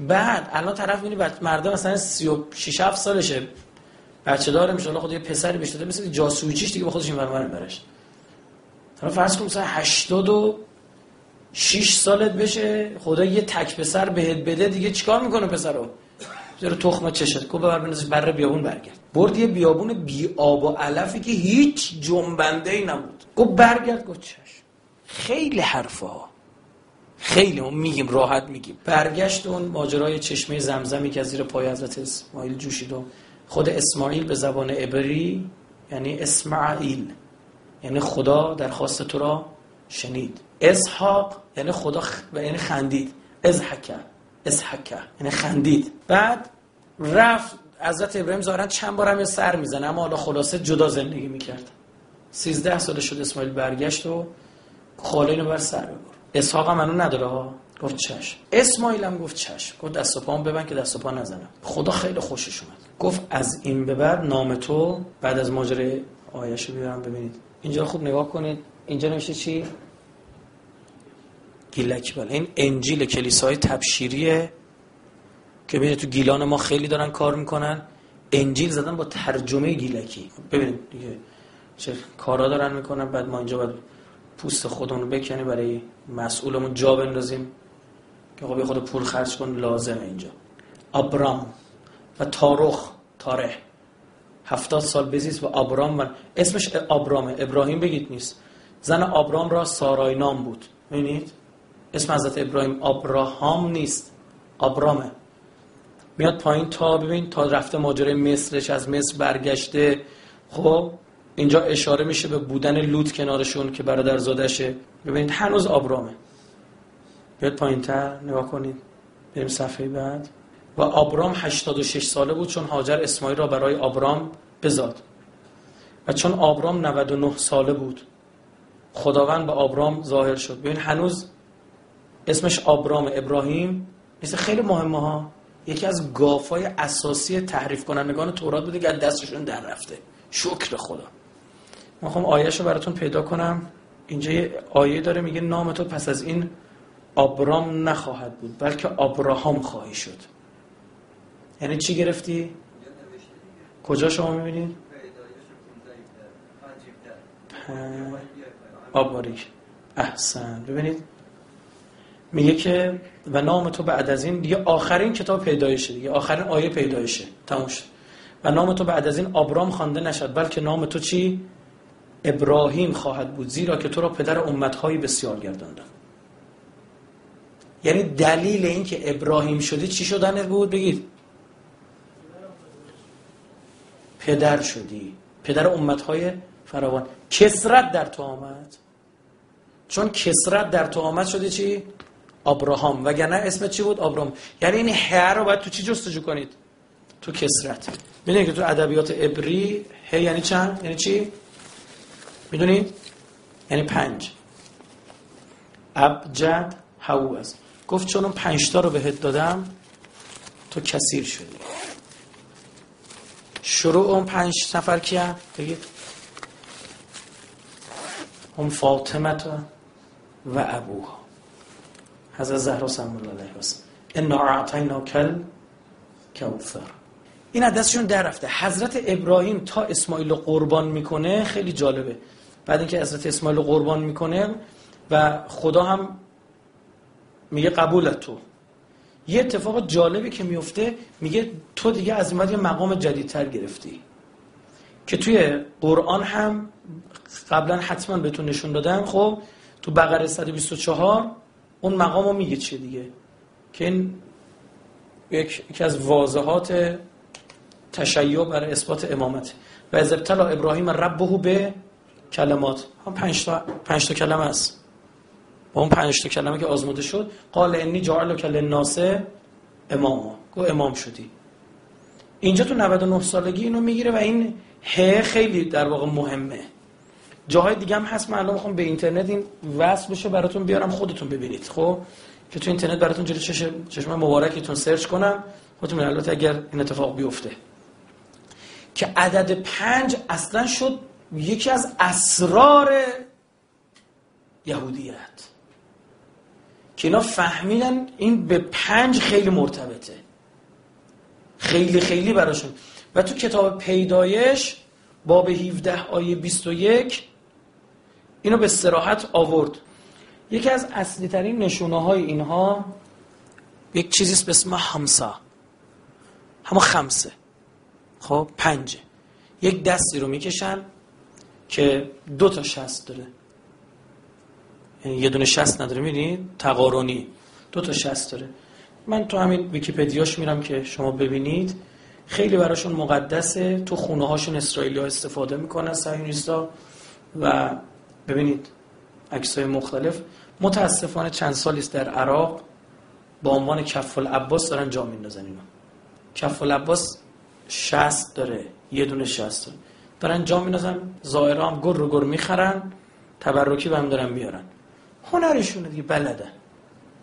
بعد الان طرف می‌بینی مردم مثلا 36 7 سالشه. بچه داره میشه خود یه پسری بهش داده مثل جاسوجیش دیگه با خودش این برمار برش طرف فرض کن مثلا 86 سالت بشه خدا یه تک پسر بهت بده دیگه چیکار می‌کنه پسرو؟ زیر تخم چشت کو ببر بنزش بره بیابون برگرد. برد یه بیابون بی آب و علفی که هیچ جنبنده ای نبود. گو برگرد گو چش خیلی حرفا. خیلی ما میگیم راحت میگیم. برگشت اون ماجرای چشمه زمزمی که از زیر پای حضرت اسماعیل جوشید و خود اسماعیل به زبان عبری یعنی اسماعیل یعنی خدا درخواست تو را شنید. اسحاق یعنی خدا خ... یعنی خندید. ازحکه ازحکه یعنی خندید. بعد رفت حضرت ابراهیم ظاهرا چند بار هم سر می‌زنه اما حالا خلاصه جدا زندگی می‌کرد. 13 ساله شد اسماعیل برگشت و خاله اینو بر سر ببر اسحاق منو نداره گفت چشم. اسماعیل هم گفت چشم. گفت دست و پام ببن که دست و پا نزنم. خدا خیلی خوشش اومد. گفت از این به بعد نام تو بعد از ماجرای آیشو بیارم ببینید. اینجا خوب نگاه کنید. اینجا نمیشه چی؟ گیلک بله. این انجیل کلیسای تبشیریه که ببینید تو گیلان ما خیلی دارن کار می‌کنن. انجیل زدن با ترجمه گیلکی. ببینید دیگه چه کارا دارن می‌کنن. بعد ما اینجا باید پوست خودمون رو بکنیم برای مسئولمون جا بندازیم. که خب خود پول خرج کن لازمه اینجا. ابرام و تارخ تاره. هفتاد سال بزیست و ابرام و اسمش ابرامه ابراهیم بگید نیست. زن ابرام را سارای نام بود. ببینید اسم حضرت ابراهیم ابراهام نیست. ابرامه میاد پایین تا ببین تا رفته ماجرای مصرش از مصر برگشته. خب اینجا اشاره میشه به بودن لوط کنارشون که برادر زادشه. ببینید هنوز آبرامه. بیاد پایین تر نگاه کنید. بریم صفحه بعد. و آبرام 86 ساله بود چون هاجر اسماعیل را برای آبرام بزاد. و چون آبرام 99 ساله بود خداوند به آبرام ظاهر شد. ببین هنوز اسمش آبرام ابراهیم مثل خیلی مهمه ها یکی از گافای اساسی تحریف کنندگان تورات بوده که دستشون در رفته. شکر خدا. من خواهم آیهش رو براتون پیدا کنم. اینجا یه آیه داره میگه نام تو پس از این آبرام نخواهد بود بلکه آبراهام خواهی شد. یعنی چی گرفتی؟ کجا شما می‌بینید؟ آباریک احسن. ببینید میگه که و نام تو بعد از این دیگه آخرین کتاب پیدایشه دیگه. آخرین آیه پیدایشه. تموم شد. و نام تو بعد از این آبرام خوانده نشد بلکه نام تو چی؟ ابراهیم خواهد بود زیرا که تو را پدر امتهایی بسیار گرداندم یعنی دلیل اینکه ابراهیم شدی چی شدن بود؟ بگید. پدر شدی. پدر امتهای فراوان. کسرت در تو آمد. چون کسرت در تو آمد شده چی؟ ابراهام. وگرنه اسم چی بود؟ ابراهام. یعنی این ه رو باید تو چی جستجو کنید؟ تو کسرت. می‌دونید که تو ادبیات عبری ه یعنی چند؟ یعنی چی؟ می‌دونید یعنی پنج. ابجد هوز گفت چون اون پنج تا رو بهت دادم تو کثیر شدی. شروع اون پنج نفر کیه؟ بگید فاطمه و ابوها. حضرت زهرا سلام الله علیها ان اعطینا کل کوثر. این از دستشون در رفته. حضرت ابراهیم تا اسماعیل قربان می‌کنه خیلی جالبه. بعد اینکه حضرت اسماعیل قربان می‌کنه و خدا هم میگه قبولت تو. یه اتفاق جالبی که میفته میگه تو دیگه از این یه مقام جدیدتر گرفتی. که توی قرآن هم قبلا حتما بهتون نشون دادم خب تو بقره 124 اون مقام رو میگه چیه دیگه؟ که این یکی از واضحات تشیع برای اثبات امامت و از ابتلا ابراهیم ربه به کلمات. هم پنج تا, پنج تا کلمه است. اون پنج تا کلمه که آزموده شد قال انی جعل کل ناسه اماما. گو امام شدی. اینجا تو 99 سالگی اینو می‌گیره و این ه خیلی در واقع مهمه. جاهای دیگه هم هست من الان می‌خوام به اینترنت این وصل بشه براتون بیارم خودتون ببینید. خب؟ که تو اینترنت براتون جلوی چشم چشم مبارکتون سرچ کنم. خودتون البته اگر این اتفاق بیفته. که عدد پنج اصلا شد یکی از اسرار یهودیت. که اینا فهمیدن این به پنج خیلی مرتبطه. خیلی خیلی براشون. و تو کتاب پیدایش باب 17 آیه 21 اینو به سراحت آورد. یکی از اصلی ترین نشونه های اینها یک چیزیست به اسم همسا همه خمسه. خب پنجه. یک دستی رو می‌کشن که دو تا شست داره. یه دونه شست نداره میدین تقارنی. دو تا شست داره. من تو همین ویکیپدیاش میرم که شما ببینید. خیلی براشون مقدسه. تو خونه هاشون اسرائیلی ها استفاده می‌کنن سایونیستا و ببینید عکسای مختلف. متاسفانه چند سالی است در عراق با عنوان کف العباس دارن جا میندازن اینا. کف العباس 60 داره. یه دونه 60 داره. دارن جا میندازن. هم گر رو گر می‌خرن. تبرکی هم دارن بیارن هنرشونه دیگه بلدن.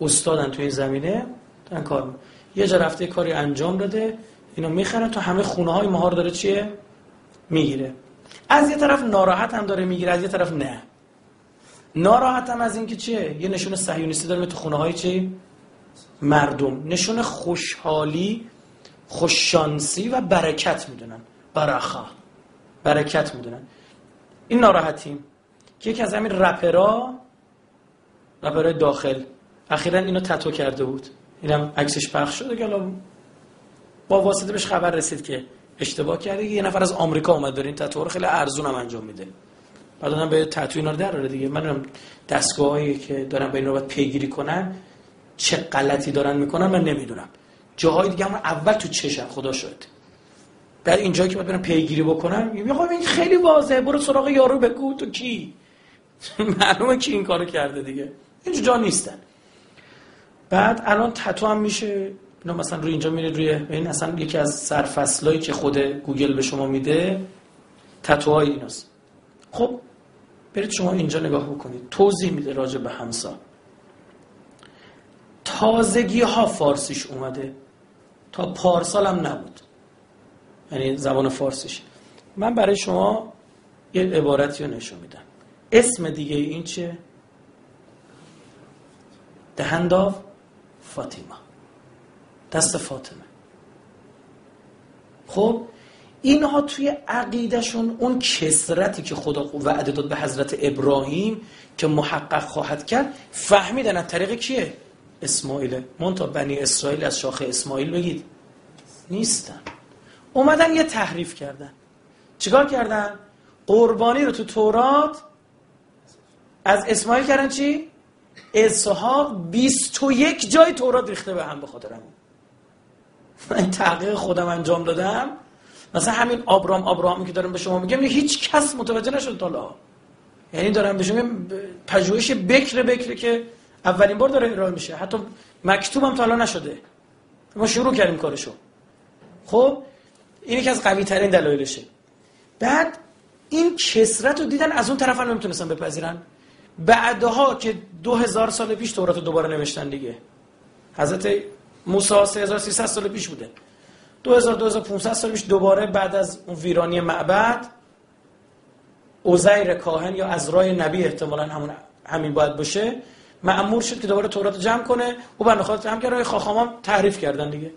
استادن تو این زمینه دارن کار یه جا رفته کاری انجام داده اینو می‌خرن تو همه خونه های مهار داره چیه؟ می‌گیره. از یه طرف ناراحت هم داره می‌گیره از یه طرف نه. ناراحتم از اینکه چیه؟ یه نشون صهیونیستی داره تو خونه های چی؟ مردم. نشون خوشحالی خوششانسی و برکت می‌دونن. برخا. برکت می‌دونن. این ناراحتیم. که یکی از همین رپرا رپرای داخل. اخیرا اینو تتو کرده بود. اینم عکسش پخش شده که با واسطه بهش خبر رسید که اشتباه کرده یه نفر از آمریکا اومد داره. این تتو رو خیلی ارزون هم انجام میده. بعد هم به تتو اینا رو در دیگه. من دستگاهایی که دارن به این رو پیگیری کنن چه غلطی دارن می‌کنن من نمی‌دونم. جاهای دیگه هم اول تو چشم خدا شد در اینجا که باید برم پیگیری بکنم میگم این خیلی واضحه. برو سراغ یارو بگو. تو کی؟ [LAUGHS] معلومه کی این کارو کرده دیگه. اینجا جا نیستن. بعد الان تتو هم میشه اینا مثلا روی اینجا میره روی این اصلا یکی از سرفصلایی که خود گوگل به شما میده تتوهای ایناست. خب برید شما اینجا نگاه بکنید. توضیح میده راجع به همسا تازگی ها فارسیش اومده. تا پارسال هم نبود. یعنی زبان فارسیش. من برای شما یه عبارتی رو نشون میدم. اسم دیگه این چه؟ The فاطیما. دست فاطمه. خب اینها توی عقیدشون اون کسرتی که خدا وعده داد به حضرت ابراهیم که محقق خواهد کرد فهمیدن از طریق کیه؟ اسماعیل. تا بنی اسرائیل از شاخه اسماعیل بگید. نیستن. اومدن یه تحریف کردن. چیکار کردن؟ قربانی رو تو تورات از اسماعیل کردن چی؟ اسحاق 21 جای تورات ریخته به هم به خاطر همون. من تحقیق خودم انجام دادم. مثلا همین آبرام آبرامی که دارم به شما میگم هیچ کس متوجه نشد تا یعنی دارم به شما پژوهش بکر بکر که اولین بار داره ارائه میشه. حتی مکتوب هم تا نشده. ما شروع کردیم کارشو. خب این یکی از قوی ترین دلایلشه. بعد این کسرت رو دیدن از اون طرف هم نمی‌تونستن بپذیرن. بعدها که دو هزار سال پیش تورات دوباره نوشتن دیگه. حضرت موسی 3300 سال پیش بوده. 2000 2500 سال پیش دوباره بعد از اون ویرانی معبد اوزیر کاهن یا ازرای نبی احتمالا همون همین باید باشه معمور شد که دوباره تورات جمع کنه. او بنده خدا هم رای خاخامام تعریف کردن دیگه.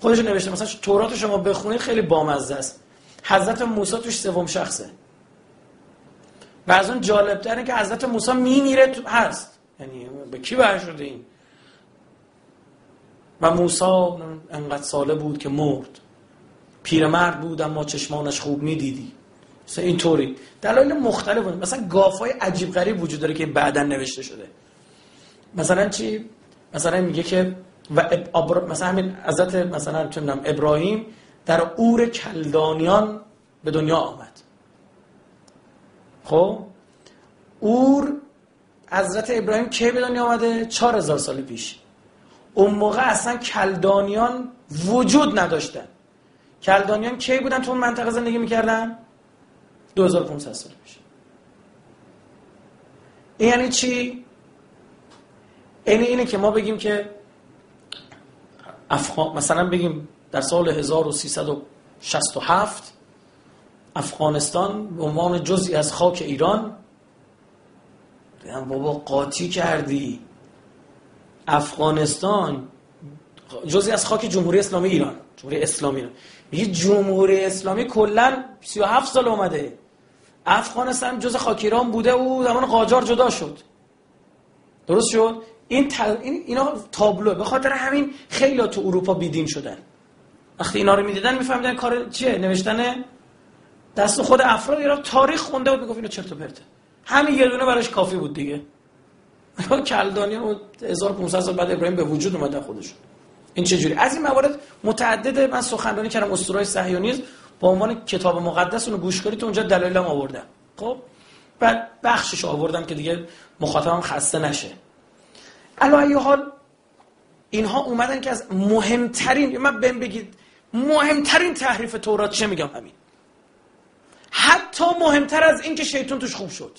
خودش نوشته مثلا تورات شما بخونید خیلی بامزه است. حضرت موسی توش سوم شخصه. و از اون جالب تره که حضرت موسی میمیره تو هست. یعنی به کی بر شده این؟ و موسی انقدر ساله بود که مرد. پیرمرد بود اما چشمانش خوب می‌دیدی. مثلا اینطوری. دلایل مختلف بود. مثلا گافای عجیب غریب وجود داره که بعدا نوشته شده. مثلا چی؟ مثلا میگه که و مثلا همین حضرت مثلا چه ابراهیم در اور کلدانیان به دنیا آمد. خب؟ اور حضرت ابراهیم کی به دنیا آمده؟ 4000 سال پیش. اون موقع اصلا کلدانیان وجود نداشتن. کلدانیان کی بودن تو اون منطقه زندگی می‌کردن؟ 2500 سال پیش. این یعنی چی؟ یعنی اینه که ما بگیم که افغان مثلا بگیم در سال 1367 افغانستان به عنوان جزئی از خاک ایران. بابا قاطی کردی. افغانستان جزئی از خاک جمهوری اسلامی ایران. جمهوری اسلامی ایران. میگه جمهوری اسلامی کلا 37 سال اومده. افغانستان جز خاک ایران بوده و زمان قاجار جدا شد. درست شد؟ این, این اینا تابلو. به خاطر همین خیلی تو اروپا بیدین شدن. وقتی اینا رو می‌دیدن میفهمیدن کار چیه؟ نوشتن دست خود افراد ایران تاریخ خونده بود می‌گفت اینو چرت و پرته. همین یه دونه براش کافی بود دیگه. [LAUGHS] کلدانی و 1500 سال بعد ابراهیم به وجود اومده خودشون. این چه جوری؟ از این موارد متعدد من سخنرانی کردم اسطورهای صهیونیسم با عنوان کتاب مقدس اونو گوش کنید اونجا دلایلم آوردم. خب؟ بعد بخشش آوردم که دیگه مخاطبم خسته نشه. علی حال اینها اومدن که از مهمترین من بهم بگید مهمترین تحریف تورات چه میگم؟ همین. حتی مهمتر از این که شیطان توش خوب شد.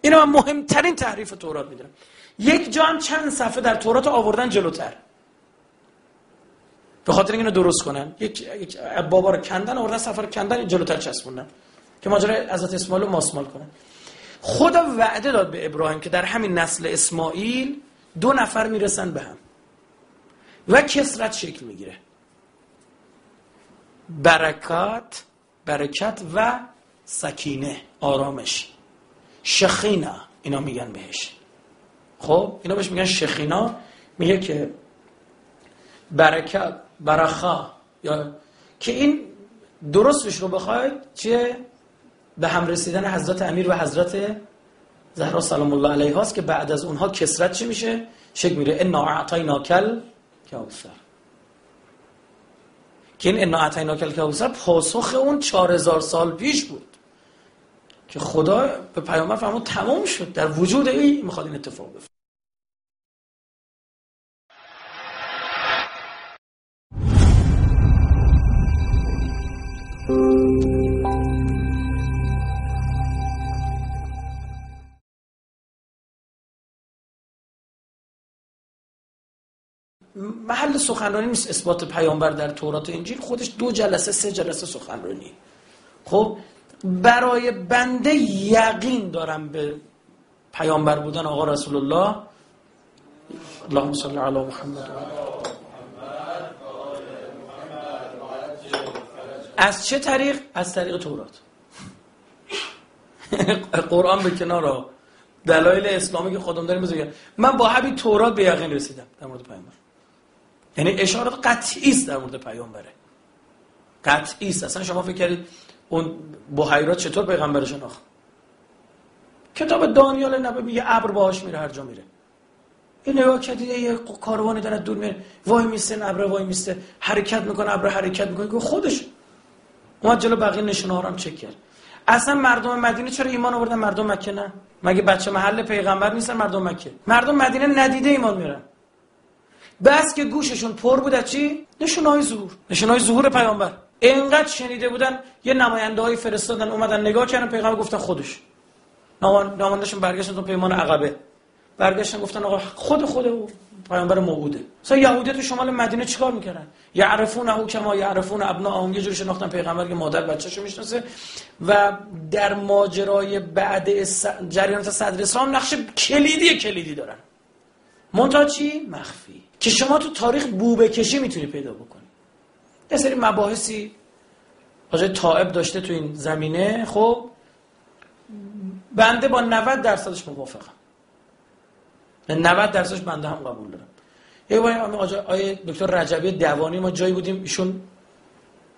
اینو من مهمترین تحریف تورات می‌دونم. یک جا هم چند صفحه در تورات آوردن جلوتر. به خاطر اینو درست کنن. یک, یک بابا رو کندن آوردن صفحه رو کندن جلوتر چسبوندن. که ماجرا حضرت اسماعیل رو ماسمال کنن. خدا وعده داد به ابراهیم که در همین نسل اسماعیل دو نفر می‌رسن به هم. و کسرت شکل می‌گیره. برکات برکت و سکینه آرامش. شخینا اینا میگن بهش. خب اینا بهش میگن شخینا. میگه که برکت برخا یا که این درستش رو بخواید چیه؟ به هم رسیدن حضرت امیر و حضرت زهرا سلام الله علیها است که بعد از اونها کسرت چی میشه؟ شک میره. انا اعطینا کل کوثر که این انا اعطینا کل کوثر پاسخ اون 4000 سال پیش بود. که خدا به پیامبر فرمود تمام شد در وجود این می‌خواد این اتفاق بیفته محل سخنرانی نیست اثبات پیامبر در تورات و انجیل خودش دو جلسه سه جلسه سخنرانی. خب برای بنده یقین دارم به پیامبر بودن آقا رسول الله اللهم صل علی محمد. از چه طریق؟ از طریق تورات. [LAUGHS] قرآن به کنار دلایل اسلامی که خودم داریم بزرگم من با همین تورات به یقین رسیدم در مورد پیامبر. یعنی اشارات قطعی است در مورد پیامبره. قطعی است. اصلا شما فکر کردید اون بحیرات چطور پیغمبر شناخت؟ کتاب دانیال نبی میگه ابر باهاش میره هر جا میره. این نگاه کردید یه کاروانی داره دور میره. وای میسته ابر وای میسته. حرکت می‌کنه ابر حرکت می‌کنه. خودش. اومد جلو بقیه نشونه هم چک کرد. اصلا مردم مدینه چرا ایمان آوردن؟ مردم مکه نه. مگه بچه محل پیغمبر نیستن مردم مکه؟ مردم مدینه ندیده ایمان میرن. بس که گوششون پر بود از چی؟ نشونه های ظهور. نشونه های ظهور پیامبر. اینقدر شنیده بودن یه نماینده های فرستادن اومدن نگاه کردن پیغمبر گفتن خودش. نمایندهشون برگشتن تو پیمان عقبه. برگشتن گفتن آقا خود خود پیامبر موعوده مثلا یهودی تو شمال مدینه چیکار می‌کردن؟ یعرفون او کما یعرفون ابناءهم یه جوری شناختن پیغمبر که مادر بچه‌شو می‌شناسه. و در ماجرای بعد جریانات صدر اسلام نقش کلیدی کلیدی دارن. منتها چی؟ مخفی. که شما تو تاریخ بوبه کشی می‌تونی پیدا بکنی. یه سری مباحثی حاجه طائب داشته تو این زمینه خب بنده با 90 درصدش موافقم. 90 درصدش بنده هم قبول دارم. یه بار آیه دکتر رجبی دوانی ما جایی بودیم ایشون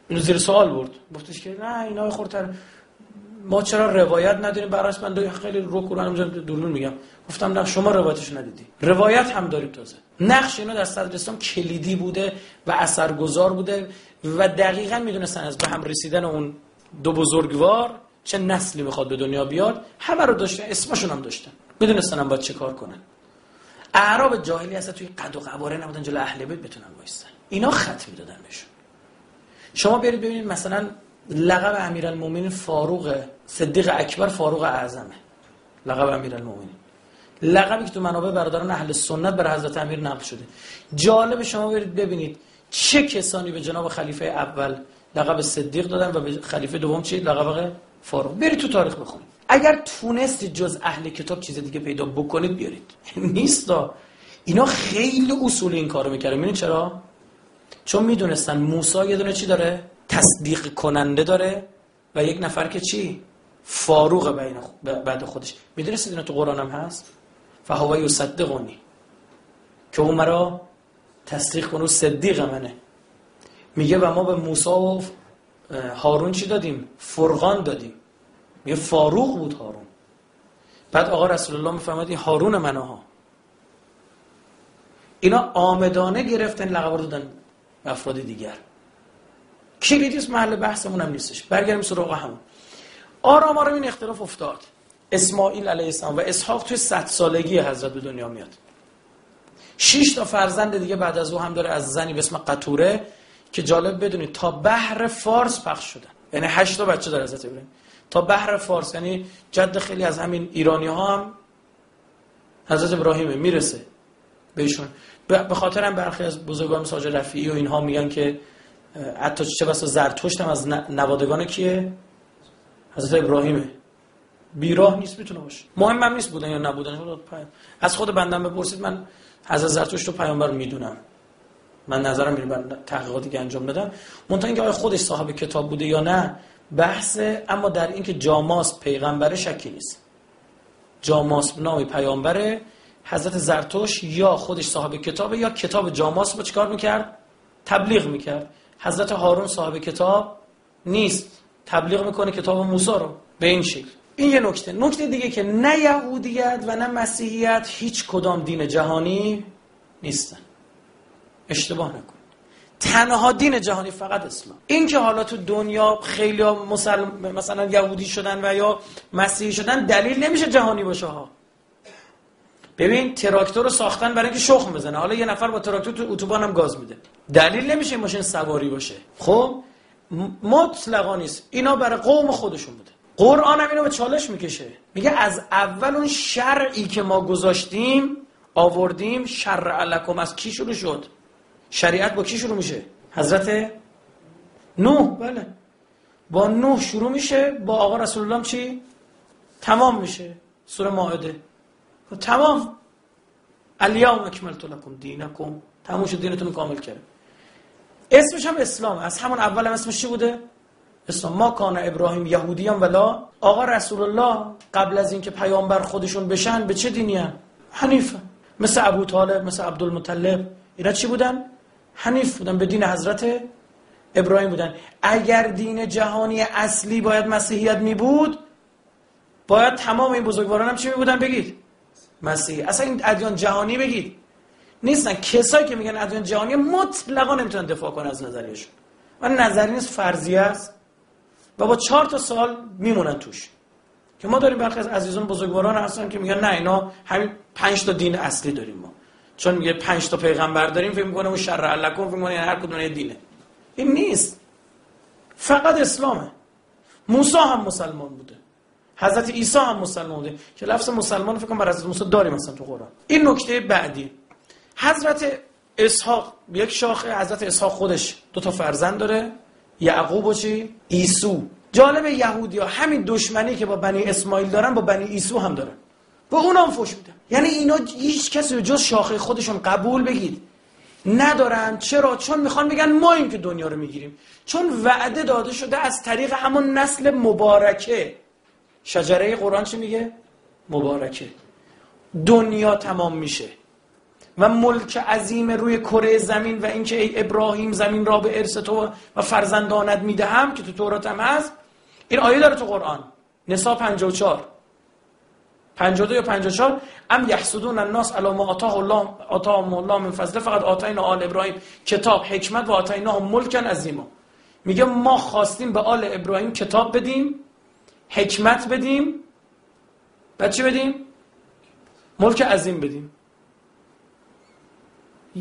اینو زیر سوال برد. گفتش که نه اینا خورتر. ما چرا روایت نداریم؟ براش من خیلی رو قرآن دلون میگم. گفتم نه شما روایتش ندیدی. روایت هم داریم تازه. نقش اینا در صدر اسلام کلیدی بوده و اثرگذار بوده و دقیقا می‌دونستن از به هم رسیدن اون دو بزرگوار چه نسلی می‌خواد به دنیا بیاد. همه رو داشتن اسمشون هم داشتن. می‌دونستن هم باید چه کار کنن. اعراب جاهلی اصلا توی قد و قواره نبودن جلو اهل بیت بتونن وایسن. اینا خط می‌دادن بهشون. شما برید ببینید مثلا لقب امیرالمومنین فاروق صدیق اکبر فاروق اعظمه. لقب امیرالمومنین. لقبی که تو منابع برادران اهل سنت بر حضرت امیر نقل شده. جالب شما برید ببینید چه کسانی به جناب خلیفه اول لقب صدیق دادن و به خلیفه دوم چی؟ لقب فاروق. برید تو تاریخ بخونید. اگر تونستید جز اهل کتاب چیز دیگه پیدا بکنید بیارید. [LAUGHS] نیست اینا خیلی اصول این کارو می‌کردن. ببینید چرا؟ چون می‌دونستن موسی یه دونه چی داره؟ تصدیق کننده داره و یک نفر که چی؟ فاروق بین بعد خودش. می‌دونستید اینا تو قرآن هم هست؟ فهو یصدقونی که اون مرا تصدیق کنه صدیق منه. میگه و ما به موسی و هارون چی دادیم؟ فرقان دادیم. میگه فاروق بود هارون. بعد آقا رسول الله می‌فهمد این هارون ها اینا آمدانه گرفتن لقب دادن افراد دیگر. کلیدیس محل بحثمون هم نیستش. برگردیم سراغ همون. آرام آرام این اختلاف افتاد. اسماعیل علیه السلام و اسحاق توی صد سالگی حضرت به دنیا میاد. شش تا فرزند دیگه بعد از او هم داره از زنی به اسم قطوره که جالب بدونید تا بحر فارس پخش شدن. یعنی هشت تا بچه داره حضرت ابراهیم. تا بحر فارس یعنی جد خیلی از همین ایرانی ها هم حضرت ابراهیمه می‌رسه بهشون. به خاطر هم برخی از بزرگان ساج رفیعی و اینها میگن که حتی چه بسا زرتشت هم از نوادگان کیه؟ حضرت ابراهیمه. بیراه نیست می‌تونه باشه. مهم هم نیست بودن یا نبودن. از خود بندم بپرسید من حضرت زرتشت رو پیامبر می‌دونم. من نظرم اینه من تحقیقاتی که انجام دادم منتها اینکه آیا خودش صاحب کتاب بوده یا نه بحثه اما در اینکه جاماس پیغمبر شکی نیست. جاماس نامی پیامبره حضرت زرتوش یا خودش صاحب کتابه یا کتاب جاماس رو چیکار می‌کرد؟ تبلیغ می‌کرد. حضرت هارون صاحب کتاب نیست. تبلیغ می‌کنه کتاب موسی رو. به این شکل. این یه نکته. نکته دیگه که نه یهودیت و نه مسیحیت هیچ کدام دین جهانی نیستن. اشتباه نکن. تنها دین جهانی فقط اسلام. این که حالا تو دنیا خیلی مسلم مثلا یهودی شدن و یا مسیحی شدن دلیل نمیشه جهانی باشه ها. ببین تراکتور رو ساختن برای اینکه شخم بزنه. حالا یه نفر با تراکتور تو اتوبان هم گاز میده. دلیل نمیشه این ماشین سواری باشه. خب؟ مطلقا نیست. اینا برای قوم خودشون بوده. قرآن هم اینو به چالش می‌کشه. میگه از اول اون شرعی که ما گذاشتیم آوردیم شرع علکم از کی شروع شد؟ شریعت با کی شروع میشه؟ حضرت نوح. بله. با نوح شروع میشه با آقا رسول الله چی؟ تمام میشه. سوره مائده خب تمام. الیوم اکملت لکم دینکم. تموم شد دینتون کامل کرد اسمش هم اسلام از همون اول هم اسمش چی بوده؟ اسلام. ما کان ابراهیم یهودیان ولا. آقا رسول الله قبل از اینکه پیامبر خودشون بشن به چه دینی هم؟ حنیفه. مثل ابو طالب مثل عبدالمطلب. اینا چی بودن؟ حنیف بودن به دین حضرت ابراهیم بودن. اگر دین جهانی اصلی باید مسیحیت می بود باید تمام این بزرگواران هم چی می بودن بگید. مسیحی اصلا این ادیان جهانی بگید. نیستن. کسایی که میگن ادیان جهانی مطلقا نمی‌تونن دفاع کنن از نظریشون و نظری نیست فرضیه است. و با چهار تا سال میمونن توش. که ما داریم برخی از عزیزان بزرگواران هستن که میگن نه اینا همین پنج تا دین اصلی داریم ما. چون میگه پنج تا پیغمبر داریم فکر می‌کنه اون شر علکم فکر می‌کنه هر کدوم دینه. این نیست. فقط اسلامه. موسی هم مسلمان حضرت عیسی هم مسلمان بوده. که لفظ مسلمان فکر کنم بر حضرت موسی داریم مثلا تو قرآن. این نکته بعدی. حضرت اسحاق یک شاخه حضرت اسحاق خودش دو تا فرزند داره. یعقوب و چی؟ ایسو جالب یهودیا همین دشمنی که با بنی اسماعیل دارن با بنی ایسو هم دارن. با اونم فوش میدن. یعنی اینا هیچ کسی جز شاخه خودشون قبول بگید ندارن. چرا؟ چون می‌خوان بگن ما این که دنیا رو می‌گیریم. چون وعده داده شده از طریق همون نسل مبارکه. شجره قرآن چی میگه؟ مبارکه. دنیا تمام میشه. و ملک عظیم روی کره زمین و اینکه ای ابراهیم زمین را به ارث تو و فرزندانت می‌دهم که تو تورات هم هست این آیه داره تو قرآن. نسا 54 52 یا 54 ام یحسدون الناس علی ما آتاه الله آتاهم الله من فضل فقط آتاینا آل ابراهیم. کتاب حکمت و آتاینا ملکن عظیما. میگه ما خواستیم به آل ابراهیم کتاب بدیم. حکمت بدیم. بعد چی بدیم؟ ملک عظیم بدیم.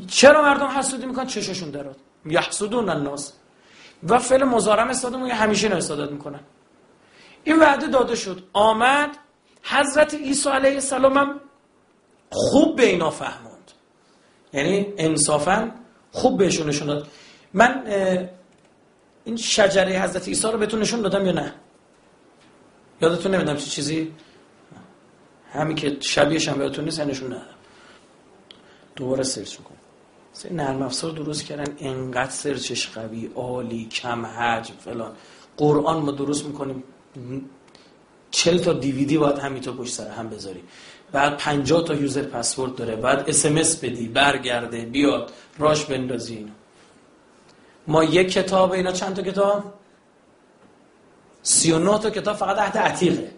چرا مردم حسودی می‌کنن؟ چششون درات یحسدون الناس. و فعل مزارم استاده میگه همیشه استفاده می‌کنن. این وعده داده شد. آمد. حضرت عیسی علیه السلام هم خوب به اینا فهموند. یعنی انصافا خوب بهشون نشون من این شجره حضرت عیسی رو بهتون نشون دادم یا نه؟ یادتون نمیدم چه چیزی؟ همین که شبیهش هم بهتون نیست نشون ندادم دوباره search می‌کنم. سری نرم افزار درست کردن انقدر search ش قوی عالی کم حجم فلان. قرآن ما درست می‌کنیم. چل تا دیویدی باید همینطور پشت سر هم بذاری. بعد 50 تا user password داره. بعد اس بدی برگرده بیاد راش بندازی اینا. ما یک کتاب اینا چند تا کتاب؟ 39 تا کتاب فقط تحت عتیقه.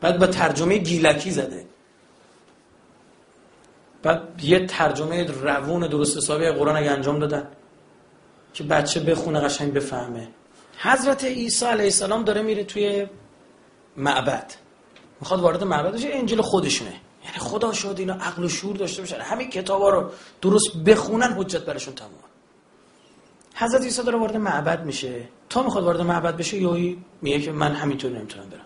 بعد با ترجمه گیلکی زده. بعد یه ترجمه روون درست حسابی قرآن اگه انجام دادن که بچه بخونه قشنگ بفهمه. حضرت عیسی علیه السلام داره میره توی معبد. می‌خواد وارد معبد بشه انجیل خودشونه. یعنی خدا شد اینا عقل و شعور داشته باشن همین کتابا رو درست بخونن حجت برشون تمام حضرت عیسی داره وارد معبد میشه. تا می‌خواد وارد معبد بشه یوی میگه که من همینطور نمی‌تونم برم.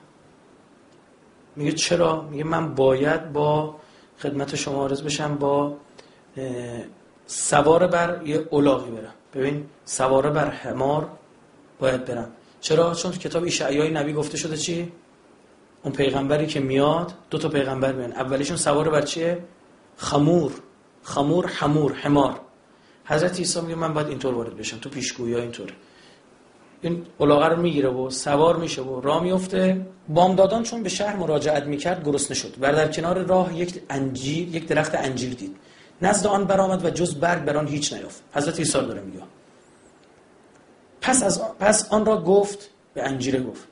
میگه چرا؟ میگه من باید با خدمت شما عرض بشم با سوار بر یه اولاغی برم. ببین سوار بر حمار باید برم. چرا؟ چون کتاب اشعیای نبی گفته شده چی؟ اون پیغمبری که میاد دو تا پیغمبر میان. اولیشون سوار بر چیه؟ خمور. خمور حمور حمار. حضرت عیسی میگه من باید اینطور وارد بشم تو پیشگویی اینطور. این اولاغه رو می‌گیره و سوار میشه و راه میفته. بامدادان چون به شهر مراجعت می‌کرد گرسنه شد و در کنار راه یک انجیر یک درخت انجیر دید. نزد آن برآمد و جز برگ بر آن هیچ نیافت. حضرت عیسی داره میگه. پس از پس آن را گفت به انجیره گفت.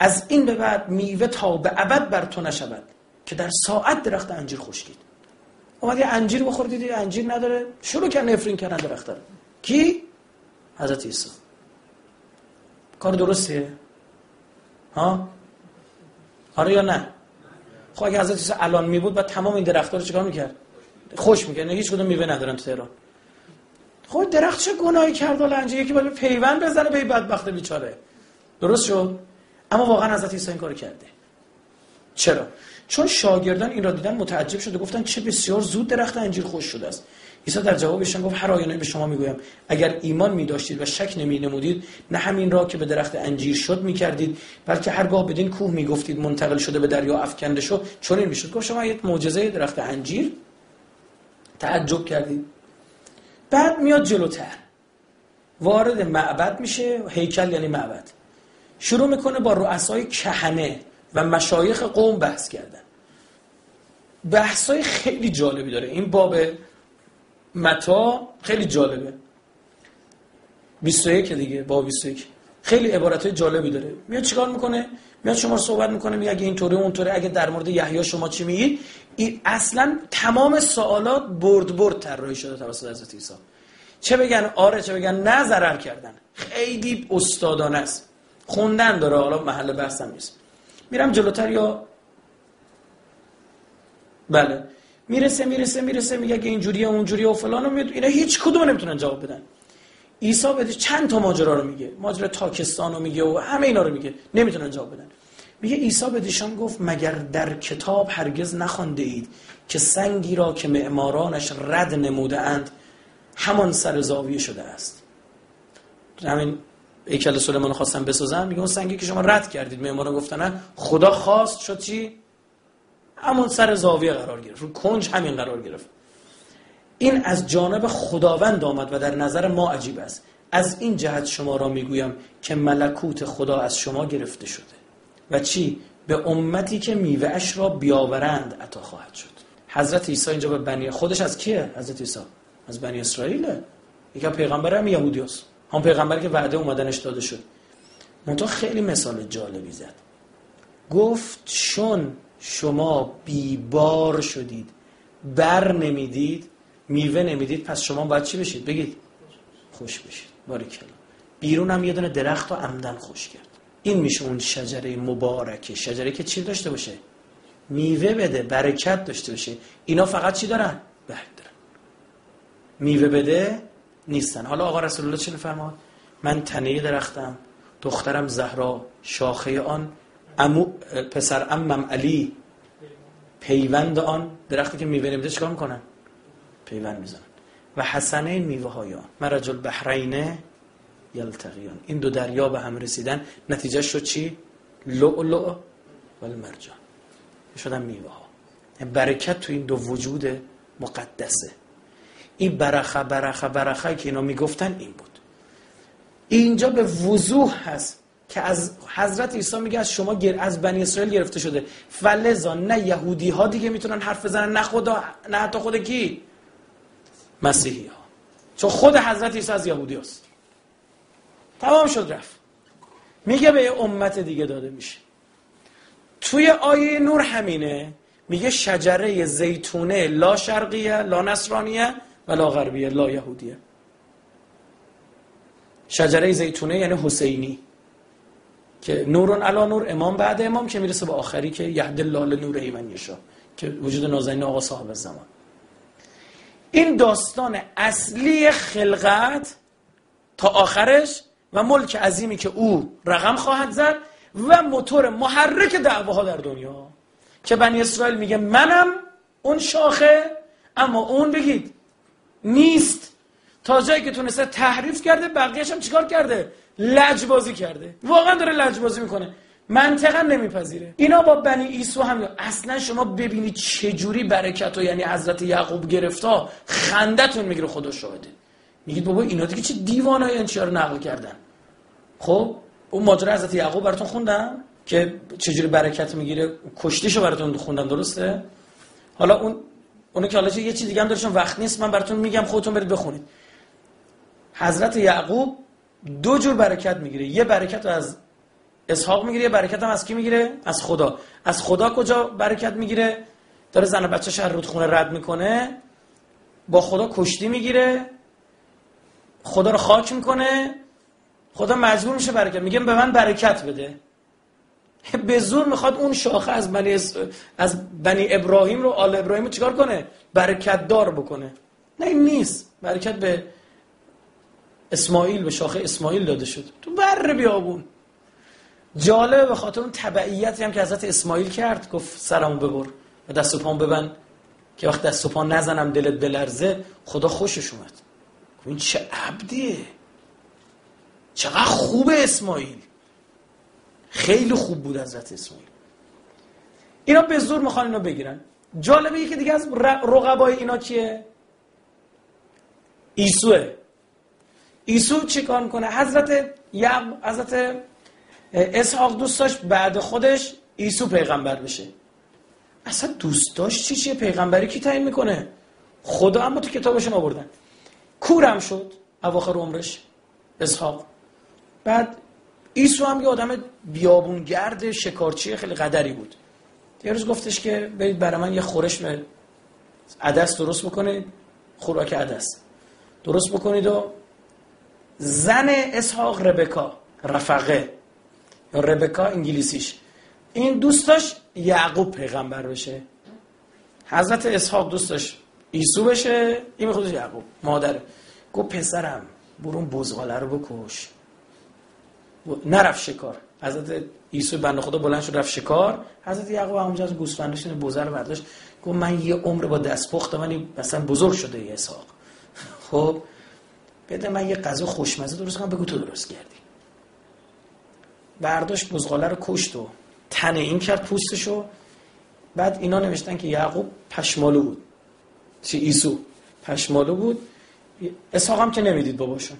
از این به بعد میوه تا به ابد بر تو نشود که در ساعت درخت انجیر خشکید. اومد یه انجیر بخور دیدی انجیر نداره. شروع کرد نفرین کردن درخت کی؟ حضرت عیسی. کار درستیه ها؟ آره یا نه؟ خب اگه حضرت عیسی الان می بود بعد تمام این درخت‌ها رو چیکار می‌کرد؟ خوش می‌کرد. هیچ کدوم میوه ندارن تو تهران. خب درخت چه گناهی کرد لنجه یکی باید پیوند بزنه به بدبخت بیچاره. درست شد؟ اما واقعا حضرت عیسی این کارو کرده. چرا؟ چون شاگردان این را دیدن متعجب شده گفتن چه بسیار زود درخت انجیر خوش شده است. عیسی در جوابشان گفت هر آینه به شما می‌گویم اگر ایمان می داشتید و شک نمی نمودید نه همین را که به درخت انجیر شد می کردید بلکه هرگاه بدین کوه می گفتید منتقل شده به دریا افکنده شد چون این می‌شد. گفت شما یک معجزه درخت انجیر تعجب کردید. بعد میاد جلوتر. وارد معبد میشه هیکل یعنی معبد. شروع می‌کنه با رؤسای کهنه و مشایخ قوم بحث کردن. بحثای خیلی جالبی داره. این باب متا خیلی جالبه. 21 دیگه با 21 خیلی عبارت های جالبی داره. میاد چیکار می‌کنه؟ میاد شما صحبت می‌کنه میگه اگه اینطوری اونطوری اگه در مورد یحیی شما چی میگید این اصلا تمام سوالات برد برد طراحی شده توسط حضرت عیسی. چه بگن؟ آره چه بگن؟ نه ضرر کردن. خیلی استادانه است. خوندن داره. حالا محل بحثم نیست. میرم جلوتر یا بله. می‌رسه می‌رسه می‌رسه میگه که اینجوریه اونجوریه و فلان و اینا هیچ کدوم نمی‌تونن جواب بدن. عیسی بده چند تا ماجرا رو میگه. ماجرا تاکستان رو میگه و همه اینا رو میگه. نمی‌تونن جواب بدن. میگه عیسی دیشان گفت مگر در کتاب هرگز نخوانده اید که سنگی را که معمارانش رد نموده اند همان سر زاویه شده است. همین ایکل سلیمان خواستن بسازن؟ میگه اون سنگی که شما رد کردید معماران گفتن خدا خواست شد چی؟ همون سر زاویه قرار گرفت. رو کنج همین قرار گرفت. این از جانب خداوند آمد و در نظر ما عجیب است. از این جهت شما را می‌گویم که ملکوت خدا از شما گرفته شده. و چی؟ به امتی که میوهش را بیاورند عطا خواهد شد. حضرت عیسی اینجا به بنی خودش از کیه؟ حضرت عیسی. از بنی اسرائیله یکی پیغمبر هم یهودی هست. هم پیغمبری که وعده اومدنش داده شد. منتها خیلی مثال جالبی زد. گفت چون شما بیبار شدید بر نمی‌دید میوه نمی‌دید پس شما باید چی بشید؟ بگید خوش بشید. باریکلا بیرون هم یه دونه درخت و عمدن خوش کرد. این میشه اون شجره مبارکه. شجره که چی داشته باشه؟ میوه بده برکت داشته باشه. اینا فقط چی دارن؟ برگ دارن. میوه بده نیستن. حالا آقا رسول الله چی فرماد من تنه درختم دخترم زهرا شاخه آن امو پسر امم علی پیوند آن. درختی که میوه نمیده چیکار می‌کنن؟ پیوند می‌زنن. و حسنه میوه های آن. مرج البحرین یلتقیان. این دو دریا به هم رسیدن. نتیجه شد چی؟ لؤلؤ و المرجان. شدن میوه ها برکت تو این دو وجود مقدسه. این برخه برخه برخه که اینا می‌گفتن این بود. اینجا به وضوح هست که از حضرت عیسی میگه از شما گر از بنی اسرائیل گرفته شده. فلزا نه یهودی ها دیگه می‌تونن حرف بزنن نه خدا نه حتی خود کی؟ مسیحی ها چون خود حضرت عیسی از یهودی هست. تمام شد رفت. میگه به امت دیگه داده میشه. توی آیه نور همینه. میگه شجره زیتونه لا شرقیه لا نصرانیه. و لا غربیه لا یهودیه. شجره زیتونه یعنی حسینی که نورون علا نور امام بعد امام که می‌رسه به آخری که یهد الله نور ایمن یشا که وجود نازنین آقا صاحب زمان این داستان اصلی خلقت تا آخرش و ملک عظیمی که او رقم خواهد زد و موتور محرک دعواها در دنیا. که بنی اسرائیل میگه منم اون شاخه اما اون بگید نیست. تا جایی که تونسته تحریف کرده بقیهش هم چیکار کرده؟ لجبازی کرده. واقعا داره لجبازی می‌کنه. منطقا نمیپذیره. اینا با بنی ایسو هم اصلا شما ببینید چجوری برکت و یعنی حضرت یعقوب گرفتا خندتون می‌گیره خدا شاهده میگید بابا اینا دیگه چه دیوانایی این رو نقل کردن؟ خب اون ماجرا حضرت یعقوب براتون خوندم که چجوری برکت می‌گیره؟ کشتیشو براتون خوندم درسته؟ حالا اون اونو که حالا یه چیز دیگه هم داره وقت نیست من براتون میگم خودتون برید بخونید. حضرت یعقوب دو جور برکت می‌گیره. یه برکت رو از اسحاق می‌گیره یه برکت هم از کی می‌گیره؟ از خدا. از خدا کجا برکت می‌گیره؟ داره زن و بچه شهر رودخونه رد می‌کنه با خدا کشتی می‌گیره خدا رو خاک می‌کنه خدا مجبور میشه برکت. میگه به من برکت بده. به زور می‌خواد اون شاخه از بنی, از بنی ابراهیم رو آل ابراهیم رو چیکار کنه؟ برکت دار بکنه. نه این نیست. برکت به اسماعیل به شاخه اسماعیل داده شد. تو بر بیابون جالبه به خاطر اون تبعیتی هم که حضرت اسماعیل کرد گفت سرمو ببر و دست و پام ببند که وقت دست و پا نزنم دلت بلرزه خدا خوشش اومد. این چه عبدیه. چقدر خوبه اسماعیل. خیلی خوب بود حضرت اسماعیل. اینا به زور می‌خوان اینو بگیرن. جالبه یکی دیگه از رقبای اینا کیه؟ ایسوه. ایسو چی کار می‌کنه؟ حضرت یعب حضرت اسحاق دوست بعد خودش ایسو پیغمبر بشه. اصلا دوست چی چیه پیغمبری کی تعیین می‌کنه؟ خدا اما تو کتابشون آوردن. کورم شد اواخر عمرش اسحاق. بعد ایسو هم یه آدم بیابونگرد شکارچی خیلی قدری بود. یه روز گفتش که برید برای من یه خورش عدس درست بکنید خوراک عدس. درست بکنید و زن اسحاق ربکا رفقه. یا ربکا انگلیسیش. این دوست داشت یعقوب پیغمبر بشه. حضرت اسحاق دوست داشت ایسو بشه. این می‌خواد یعقوب مادره گفت پسرم برون بزغاله رو بکش. نرفت شکار. حضرت عیسی بنده خدا بلند شد رفت شکار. حضرت یعقوب همونجا از گوسفندش بوزه رو برداشت. گفت من یه عمر با دست پخت من مثلا بزرگ شده یه اسحاق. [LAUGHS] خب بده من یه غذا خوشمزه درست کنم بگو تو درست کردی. برداشت بزغاله رو کشت و تن این کرد پوستشو بعد اینا نوشتن که یعقوب پشمالو بود. چی ایسو پشمالو بود. اسحاق هم که نمی‌دید باباشون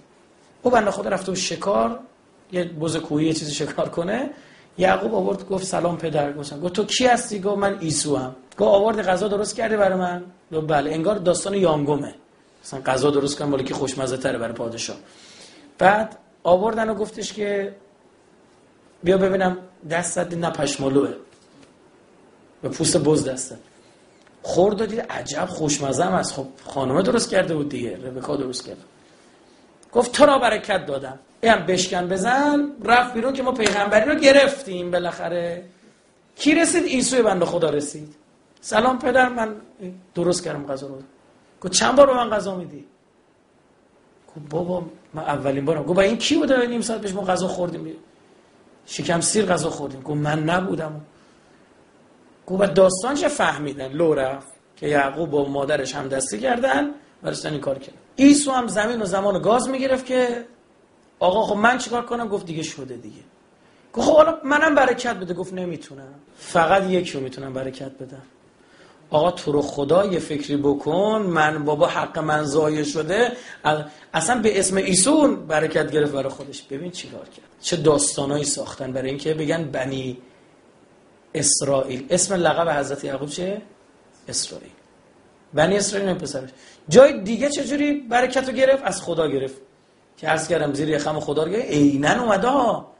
او بنده خدا رفته و شکار. یه بز کوهی یه چیزی شکار کنه. یعقوب آورد گفت سلام پدر. گفتم گفت تو کی هستی؟ گفت من ایسو هم گفت آورد غذا درست کرده برای من. گفت بله. انگار داستان یانگومه مثلا غذا درست کنم که خوشمزه تره برای پادشاه. بعد آوردن و گفتش که بیا ببینم دستت نه پشمالوه. به پوست بز دستت خورد دادید عجب خوشمزه هم از خب خانمه درست کرده بود دیگه. ربکا درست کرد. گفت تو را برکت دادم. هم بشکن بزن رفت بیرون که ما پیغمبری رو گرفتیم بالاخره. کی رسید؟ عیسی بنده خدا رسید. سلام پدر من درست کردم غذا رو. گفت چند بار به من غذا میدی؟ گفت بابا من اولین بارم. گفت این کی بوده؟ نیم ساعت پیش ما غذا خوردیم. شکم سیر غذا خوردیم. گفت من نبودم. گفت داستان چه فهمیدن؟ لو رفت که یعقوب با مادرش هم دستی کردن و این کار کرد عیسی هم زمین و زمان گاز می‌گرفت که آقا خب من چیکار کنم؟ گفت دیگه شده دیگه. گفت خب حالا منم برکت بده. گفت نمی‌تونم. فقط یکی رو می‌تونم برکت بدم. آقا تو رو خدا یه فکری بکن. من بابا حق من ضایع شده. اصلا به اسم ایسون برکت گرفت برای خودش. ببین چیکار کرد. چه داستانایی ساختن. برای اینکه بگن بنی اسرائیل. اسم لقب حضرت یعقوب چه؟ اسرائیل. بنی اسرائیل پسرش. جای دیگه چجوری برکت رو گرفت؟ از خدا گرفت. که عرض کردم زیر یخم خدا رو عینا اومده ها.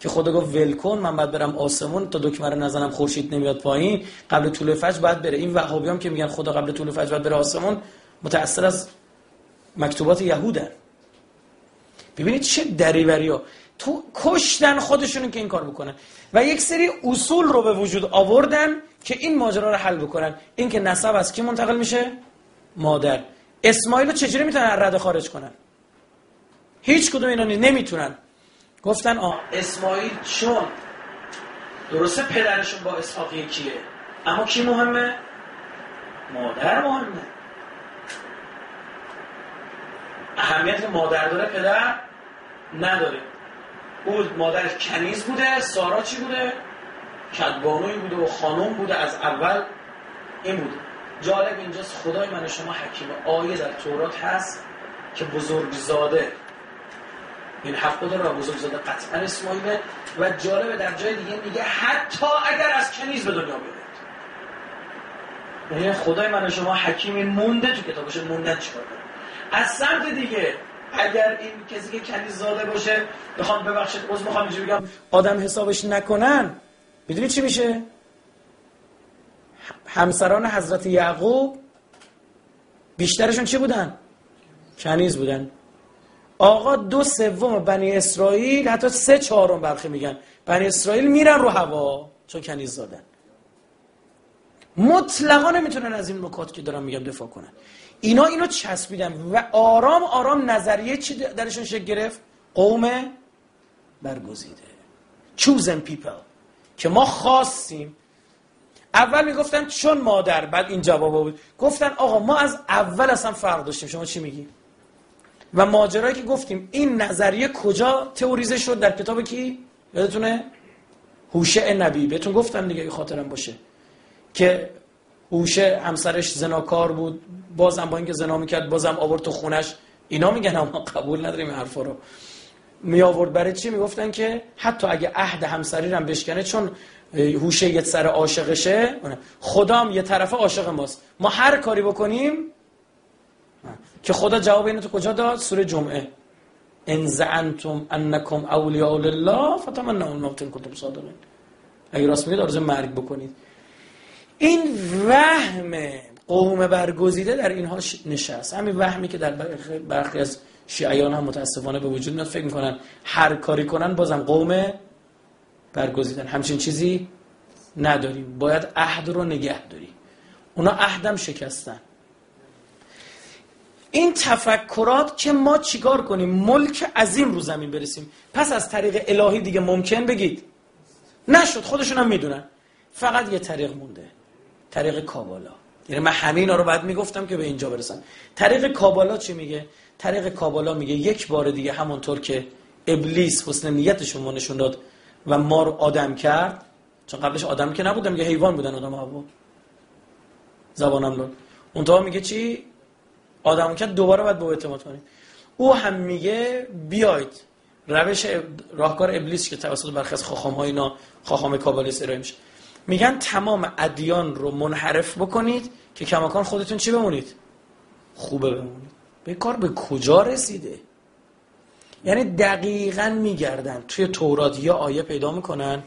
که خدا گفت ول من بعد برم آسمون تا دکمه رو نزنم خورشید نمیاد پایین. قبل طول فجر باید بره. این وهابیام که میگن خدا قبل طول فجر باید بره آسمون متأثر از مکتوبات یهودن. ببینید چه دریوری ها. تو کشتن خودشون که این کار بکنن. و یک سری اصول رو به وجود آوردن که این ماجرا رو حل بکنن. این که نسب از کی منتقل میشه؟ مادر. اسماعیل رو چجوری می‌تونن رد خارج کنن؟ هیچ کدوم اینا نمی‌تونن. گفتن آ اسماعیل چون؟ درسته پدرشون با اسحاق یکیه. اما کی مهمه؟ مادر مهمه. اهمیت مادر داره پدر نداره. بود مادرش کنیز بوده سارا چی بوده؟ کدبانوی بوده و خانم بوده از اول این بوده. جالب اینجاست خدای من شما حکیم آیه در تورات هست که بزرگزاده این حق داره و بزرگزاده قطعا اسماعیله و جالبه در جای دیگه میگه حتی اگر از کنیز به دنیا بیاد. یعنی خدای من شما حکیمی مونده تو کتابش. موندن چیکار از سمت دیگه اگر این کسی که کنیز زاده باشه بخوام ببخشید عذر می‌خوام بگم آدم حسابش نکنن. می‌دونی چی میشه؟ همسران حضرت یعقوب بیشترشون چی بودن؟ کنیز بودن. آقا دو سوم بنی اسرائیل حتی سه چهارم برخی میگن. بنی اسرائیل میرن رو هوا چون کنیز زادن مطلقا نمی‌تونن از این نکات که دارم میگم دفاع کنن. اینا اینو چسبیدن و آرام آرام نظریه چی درشون شکل گرفت؟ قوم برگزیده. Chosen people. که ما خواستیم. اول می‌گفتن چون مادر بعد این جواب بود. گفتن آقا ما از اول اصلا فرق داشتیم. شما چی میگی؟ و ماجرایی که گفتیم این نظریه کجا تئوریزه شد؟ در کتاب کی؟ یادتونه؟ هوشه نبی. بهتون گفتم دیگه خاطرم باشه. که هوشه همسرش زناکار بود. بازم با اینکه زنا می‌کرد بازم آورد تو خونش. اینا میگن اما قبول نداریم حرفا رو. می آورد برای چی؟ می‌گفتن که حتی اگه عهد همسری رو بشکنه چون هوشه یه سر عاشقشه خدام یه طرف عاشق ماست. ما هر کاری بکنیم که خدا جواب اینو تو کجا داد؟ سوره جمعه. ان زعنتم انکم اولیاء لله فتمنوا الموت ان کنتم صادقین. اگه راست میگید آرزو مرگ بکنید. این وهم قوم برگزیده در اینها نشست. همین وهمی که در برخی از شیعیان هم متاسفانه به وجود میاد. فکر می‌کنن هر کاری کنن بازم قوم برگزیدن. همچین چیزی نداریم. باید عهد رو نگه داریم. اونا عهدم شکستن. این تفکرات که ما چیکار کنیم؟ ملک عظیم رو زمین برسیم. پس از طریق الهی دیگه ممکن بگید. نشد خودشون هم می‌دونن. فقط یه طریق مونده. طریق کابالا. یعنی من همین رو بعد می‌گفتم که به اینجا برسم طریق کابالا چی میگه؟ طریق کابالا میگه یک بار دیگه همونطور که ابلیس حسن نیتشون نشون داد و ما رو آدم کرد. چون قبلش آدم که نبودم یه حیوان بودن آدم هوا زبانم اون اونتا میگه چی؟ آدم کرد دوباره باید به اعتماد کنید. او هم میگه بیاید روش راهکار ابلیس که توسط برخی از خاخام های اینا خاخام کابالیس ارائه میشه. میگن تمام ادیان رو منحرف بکنید که کماکان خودتون چی بمونید؟ خوبه بمونید. به کار به کجا رسیده؟ یعنی دقیقا میگردن توی تورات یا آیه پیدا می‌کنن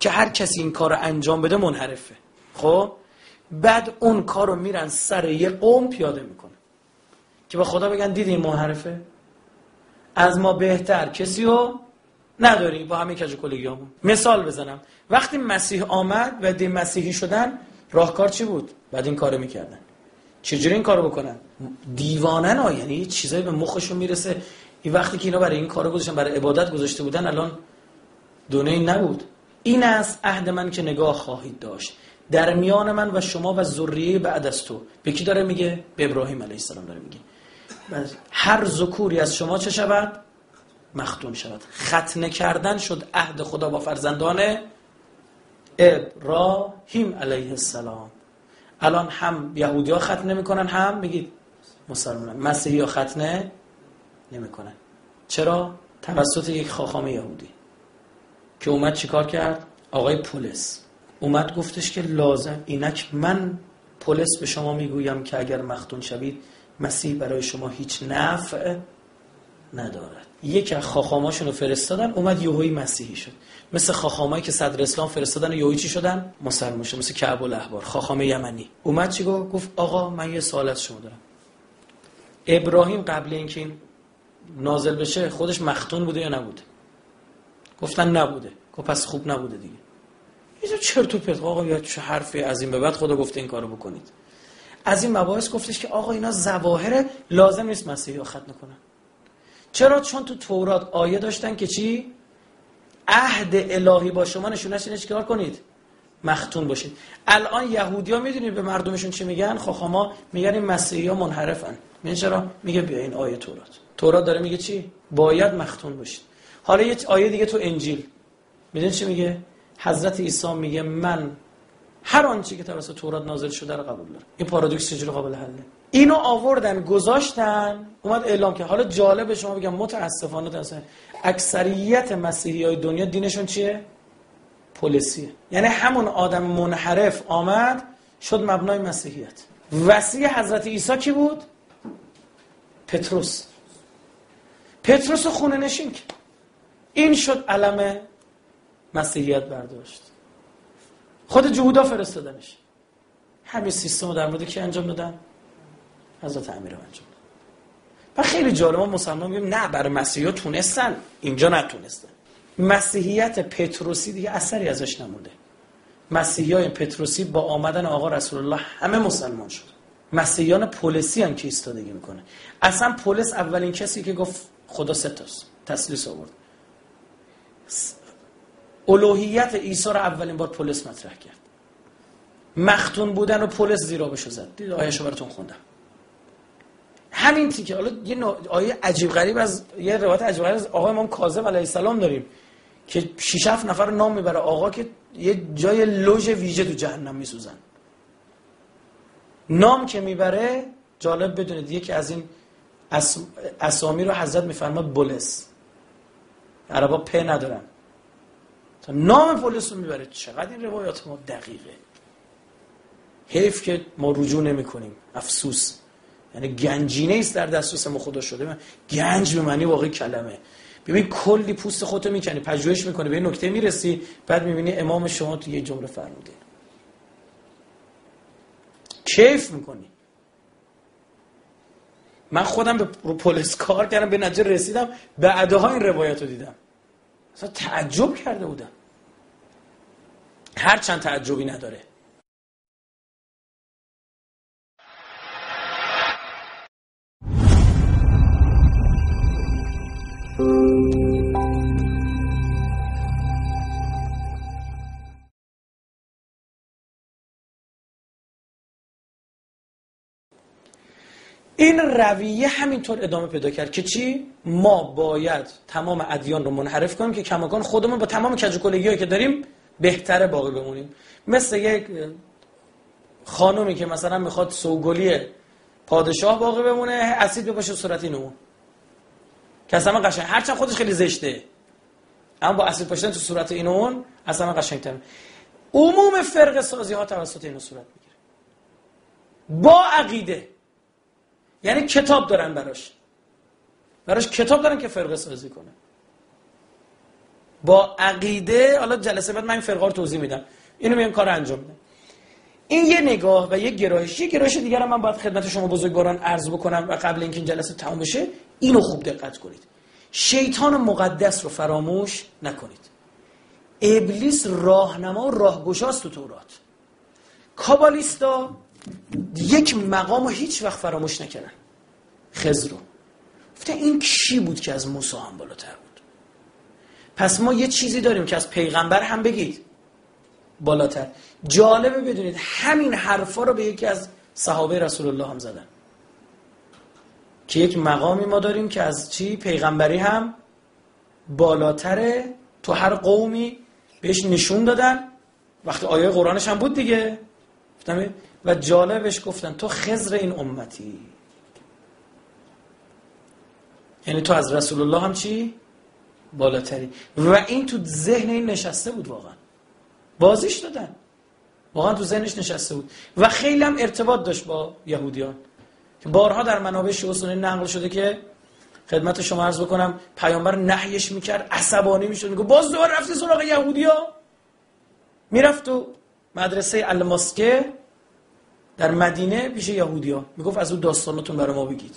که هر کسی این کار رو انجام بده منحرفه. خب؟ بعد اون کار رو میرن سر یه قوم پیاده می‌کنه که به خدا بگن دیدی این منحرفه از ما بهتر کسی رو نداری. با همین کج کلگیامون مثال بزنم. وقتی مسیح آمد و دی مسیحی شدن راهکار چی بود؟ بعد این کارو می‌کردن. چجوری این کارو بکنن؟ دیوانن ها. یعنی چیزایی به مخشون می‌رسه. این وقتی که اینا برای این کارو گذاشتن برای عبادت گذاشته بودن الان دونه نبود. این است عهد من که نگاه خواهید داشت. در میان من و شما و ذریه بعد از تو. به کی داره میگه؟ به ابراهیم علیه السلام داره میگه. هر ذکوری از شما چه شود؟ مختون شود. ختنه کردن شد عهد خدا با فرزندان ابراهیم علیه السلام. الان هم یهودی ها ختنه می‌کنن هم میگید مسلمان مسیحی ها ختنه نمی‌کنن. چرا؟ توسط یک خاخام یهودی که اومد چیکار کرد؟ آقای پولس. اومد گفتش که لازم. اینک من پولس به شما می‌گویم که اگر مختون شوید مسیح برای شما هیچ نفع ندارد. یک از خاخاماشون رو فرستادن اومد یهویی مسیحی شد. مثل خاخامایی که صدر اسلام فرستادن یهویی چی شدن؟ مسلمان شد مثل کعب الاحبار خاخام یمنی. اومد چی گفت؟ گفت آقا من یه سوال از شما دارم. ابراهیم قبل اینکه این نازل بشه خودش مختون بوده یا نبوده؟ گفتن نبوده. گفت پس خوب نبوده دیگه. یه چرت و آقا یا چه حرفی از این به بعد خدا گفته این کارو بکنید. از این مباحث گفتش که آقا اینا ظواهر لازم نیست مسیحی ختم کنن. چرا؟ چون تو تورات آیه داشتن که چی؟ عهد الهی با شما نشونش اینه چیکار کنید؟ مختون باشید. الان یهودیا می‌دونید به مردمشون چی میگن؟ خاخاما میگن این مسیحی منحرفن. میگن چرا؟ میگه بیا این آیه تورات. تورات داره میگه چی؟ باید مختون باشید. حالا یه آیه دیگه تو انجیل. می‌دونید چی میگه؟ حضرت عیسی میگه من هر آنچه که توسط تورات نازل شده رو قبول دارم. این پارادوکس چجوری قابل حله؟ اینو آوردن گذاشتن اومد اعلام که حالا جالب شما بگم متاسفانه تاسفانه اکثریت مسیحی های دنیا دینشون چیه؟ پلیسیه یعنی همون آدم منحرف آمد شد مبنای مسیحیت. وسیع حضرت عیسی کی بود؟ پتروس. پتروس خونه نشین این شد علم مسیحیت برداشت. خود جهودا فرستادنش همین سیستم در مورد کی انجام دادن؟ حضرت امیر انجام دادن. و خیلی جالب ما مسلمان میگیم نه برای مسیحا تونستن. اینجا نتونستن. مسیحیت پتروسی دیگه اثری ازش نمونده. مسیحیان پتروسی با آمدن آقا رسول الله همه مسلمان شد. مسیحیان پولسی هم که ایستادگی می‌کنه. اصلا پولس اولین کسی که گفت خدا ستاست. تسلیس آورد. الوهیت عیسی رو اولین بار پولس مطرح کرد. مختون بودن و پولس زیرا بشو زد. دید آیه‌شو براتون خوندم. همین تیکه حالا یه آیه عجیب غریب از یه روایت عجیب غریب از آقای امام کاظم علیه السلام داریم که 6 7 نفر نام می‌بره. آقا که یه جای لوژ ویژه تو جهنم میسوزن. نام که می‌بره جالب بدونید یکی از این اسامی رو حضرت میفرماد بولس. عربا په ندارن. نام پولس رو می‌بره. چقدر این روایات ما دقیقه. حیف که ما رجوع نمی کنیم افسوس. یعنی گنجینه است در دسترس ما خدا شده. گنج به معنی واقعی کلمه. ببین کلی پوست خودتو می‌کنی پژوهش می‌کنی به این نکته می‌رسی بعد می‌بینی امام شما تو یه جمله فرموده. کیف می‌کنی. من خودم به پلیس کار کردم به نتیجه رسیدم بعدها این روایت رو دیدم. اصلا تعجب کرده بودم. هر چند تعجبی نداره. این رویه همینطور ادامه پیدا کرد که چی؟ ما باید تمام ادیان رو منحرف کنیم که کماکان خودمون با تمام کجوکلگی که داریم بهتره باقی بمونیم. مثل یک خانومی که مثلا می‌خواد سوگلی پادشاه باقی بمونه اسید بپاشه صورت اینو که اصلا قشنگ هرچند خودش خیلی زشته. اما با اسید پاشتن تو صورت اینو اون اصلا قشنگتر عموم فرق سازی ها توسط اینو صورت می‌گیره. با عقیده. یعنی کتاب دارن براش. براش کتاب دارن که فرقه سازی کنه با عقیده حالا جلسه بعد من این فرقه رو توضیح میدم. اینو میام کار انجام میدم این یه نگاه و یه گرایش. یه گرایش دیگر من باید خدمت شما بزرگواران عرض بکنم و قبل اینکه این جلسه تموم بشه اینو خوب دقت کنید. شیطان مقدس رو فراموش نکنید. ابلیس راهنما و راهگشاست تو تورات. کابالیستا یک مقام رو هیچ وقت فراموش نکردن. خزر رو. گفته این کی بود که از موسی هم بالاتر بود؟ پس ما یه چیزی داریم که از پیغمبر هم بگید. بالاتر. جالبه بدونید همین حرفا رو به یکی از صحابه رسول الله هم زدن. که یک مقامی ما داریم که از چی؟ پیغمبری هم بالاتره. تو هر قومی بهش نشون دادن. وقتی آیه قرآنش هم بود دیگه. و جالبش گفتن تو خزر این امتی. یعنی تو از رسول الله هم چی؟ بالاتری. و این تو ذهن این نشسته بود واقعا. بازیش دادن. واقعا تو ذهنش نشسته بود. و خیلی هم ارتباط داشت با یهودیان. که بارها در منابع شیعه نقل شده که خدمت شما عرض بکنم پیامبر نحیش می‌کرد عصبانی می‌شد. میگه باز دوباره رفتی سراغ یهودیا. می‌رفت تو مدرسه الماسکه در مدینه پیش یهودیا. می‌گفت از اون داستاناتون برای ما بگید.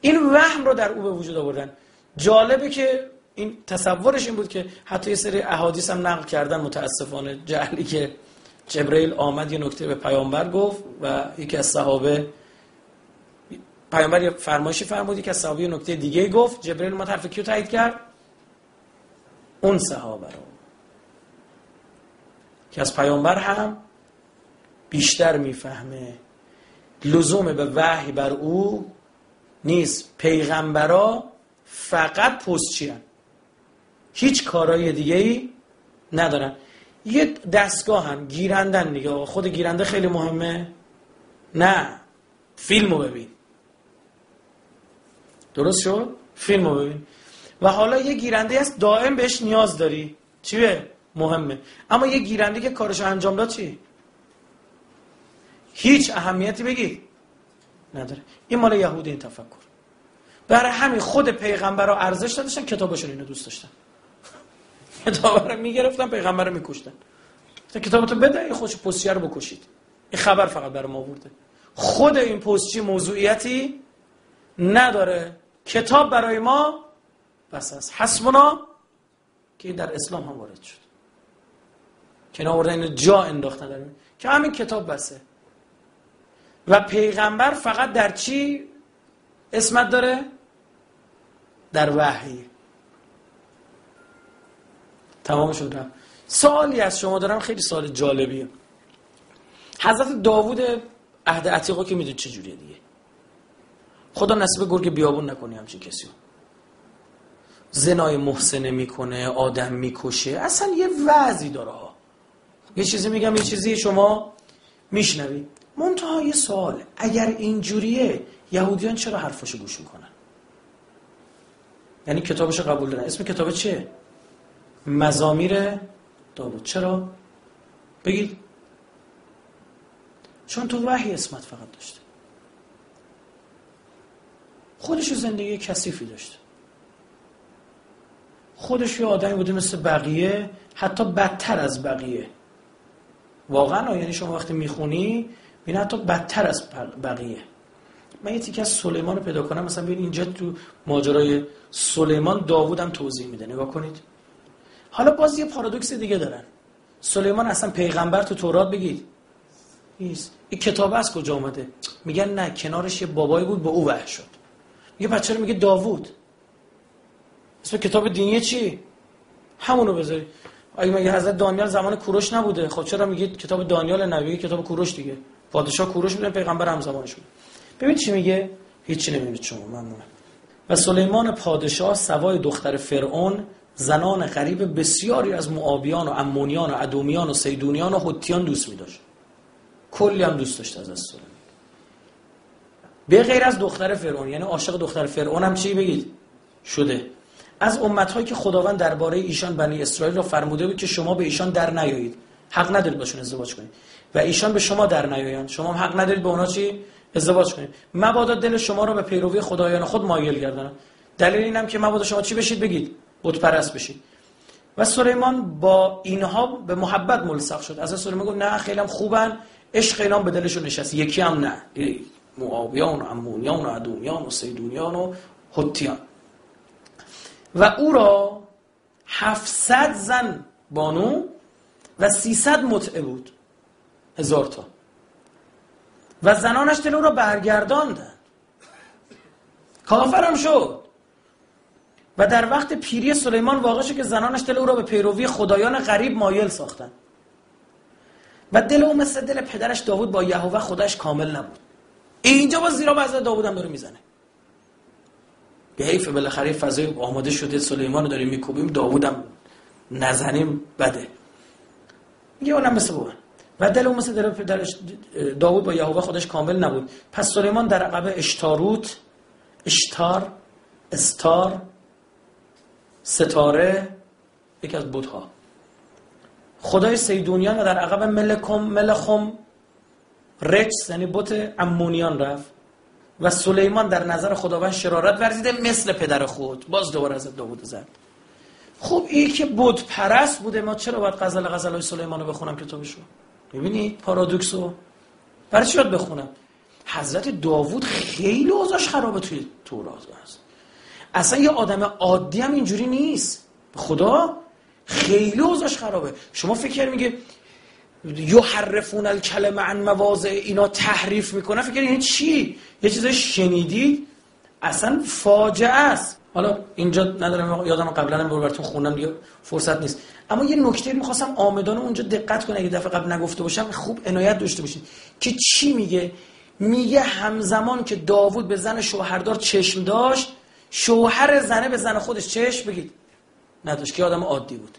این وهم رو در او به وجود آوردن. جالبه که این تصورش این بود که حتی یه سری احادیث هم نقل کردن متاسفانه جهلی که جبرئیل آمد یه نکته به پیامبر گفت و یکی از صحابه پیامبر یه فرمایشی فرمود که از صحابه یه نکته دیگه گفت. جبرئیل اومد حرف کیو تایید کرد؟ اون صحابه رو. که از پیامبر هم بیشتر می‌فهمه. لزوم به وحی بر او نیست. پیغمبرا فقط پستچی هیچ کارهای دیگه ای ندارن. یه دستگاه هم گیرندن دیگه. خود گیرنده خیلی مهمه. نه فیلمو ببین. درست شد؟ فیلمو ببین. و حالا یه گیرنده هست دائم بهش نیاز داری. چیه؟ مهمه. اما یه گیرنده که کارش انجام داد چی؟ هیچ اهمیتی بگی. نداره. این مال یهودی تفکر. برای همین خود پیغمبر رو ارزش داشتن کتابشون اینو دوست داشتن. کتاب رو می‌گرفتن پیغمبر رو میکشتن. کتابتو بده این خوش پستچی رو بکشید. این خبر فقط برای ما آورده. خود این پستچی موضوعیتی نداره. کتاب برای ما بس است حسبنا که در اسلام هم وارد شد. که اینا آوردن اینو جا انداختن داریم که همین کتاب بسه. و پیغمبر فقط در چی اسمت داره؟ در وحی. تمام شد سوالی از شما دارم خیلی سوال جالبیه. حضرت داوود عهد عتیقا که می‌دونید چه جوریه دیگه؟ خدا نصیب گرگ بیابون نکنی همچین کسی زنای محسنه می‌کنه آدم می‌کشه. اصلا یه وضعی داره ها. یه چیزی میگم یه چیزی شما میشنوی. منتها یه سوال. اگر اینجوریه یهودیان چرا حرفاشو گوش می‌کنن؟ یعنی کتابش قبول دارن. اسم کتاب چیه؟ مزامیر داوود. چرا؟ بگید. چون تو وحی اسمت فقط داشته. خودش زندگی کثیفی داشته. خودش یه آدمی بوده مثل بقیه حتی بدتر از بقیه. واقعا یعنی شما وقتی می‌خونی بینه حتی بدتر از بقیه. من یه تیکه از سلیمان رو پیدا کنم مثلا ببین اینجا تو ماجرای سلیمان داوود هم توضیح میده. نگاه کنید. حالا باز یه پارادوکس دیگه دارن. سلیمان اصلا پیغمبر تو تورات بگید. نیست. این کتاب از کجا آمده میگن نه کنارش یه بابایی بود با او وحش شد. میگه بچه رو میگه داوود. اسم کتاب دینی چی؟ همونو بذاری. اگه مگه حضرت دانیال زمان کوروش نبوده؟ خب چرا میگید کتاب دانیال نبی کتاب کوروش دیگه. پادشاه کوروش بودن پیغمبر هم زمانش بود. ببین چی میگه؟ هیچی نمی‌بینید شما ممنونم. و سلیمان پادشاه سوای دختر فرعون زنان غریب بسیاری از معابیان و امونیان و ادومیان و سیدونیان و حتیان دوست میداشت. کلی هم دوست داشت از سلیمان. به غیر از دختر فرعون یعنی عاشق دختر فرعون هم چی بگید؟ شده. از امتهایی که خداوند درباره ایشان بنی اسرائیل را فرموده بود که شما به ایشان در نیایید. حق ندارید باشون ازدواج کنید. و ایشان به شما در نیایند. شما هم حق ندارید به اونا چی؟ ازدواج کنید مبادا دل شما را به پیروی خدایان خود مایل گردانم. دلیل اینم که مبادا شما چی بشید؟ بگید. بت پرست بشید. و سلیمان با اینها به محبت ملصق شد. از سلیمان گفت نه خیلی خوبن. عشق اینام به دلشون نشست. یکی هم نه. معاویان و امونیان و ادومیان و سیدونیان و حتیان و او را 700 زن بانو و 300 متعه بود. هزار تا. و زنانش دل او را برگرداندن کافرم شد. و در وقت پیری سلیمان واقع شد که زنانش دل او را به پیروی خدایان غریب مایل ساختن و دل او مثل دل پدرش داوود با یهوه خودش کامل نبود. اینجا با زیرا بعض داوود هم داره می‌زنه. به حیف بالاخره فضای آماده شده سلیمان رو داریم میکوبیم داوودم نزنیم بده. میگه اونم مثل بابا. و دل اون مثل دل پدرش داوود با یهوه خودش کامل نبود. پس سلیمان در عقب اشتاروت اشتار استار ستاره یکی از بودها خدای سیدونیان و در عقب ملکم ملخم رچ یعنی بوت امونیان رفت و سلیمان در نظر خداوند شرارت ورزیده مثل پدر خود. باز دوباره از داوود زد. خب این که بود پرست بوده. ما چرا باید غزل غزل های سلیمان رو بخونم؟ کتابشو. ببینید پارادوکسو؟ برای چی بخونم؟ حضرت داوود خیلی اوضاعش خرابه توی تورات هست. اصلا یه آدم عادی هم اینجوری نیست. خدا خیلی اوضاعش خرابه. شما فکر میگه یحرفون الکلمه عن مواضع اینا تحریف می‌کنه فکر این چی؟ یه چیزای شنیدید اصلا فاجعه است. حالا اینجا ندارم یادم قبلا هم براتون خوندم دیگه فرصت نیست. اما یه نکته می‌خواستم آمدانه اونجا دقت کنه اگه دفعه قبل نگفته باشم خوب عنایت داشته باشید که چی میگه؟ میگه همزمان که داوود به زن شوهردار چشم داشت شوهر زنه به زن خودش چشم بگید. نداشت که آدم عادی بود.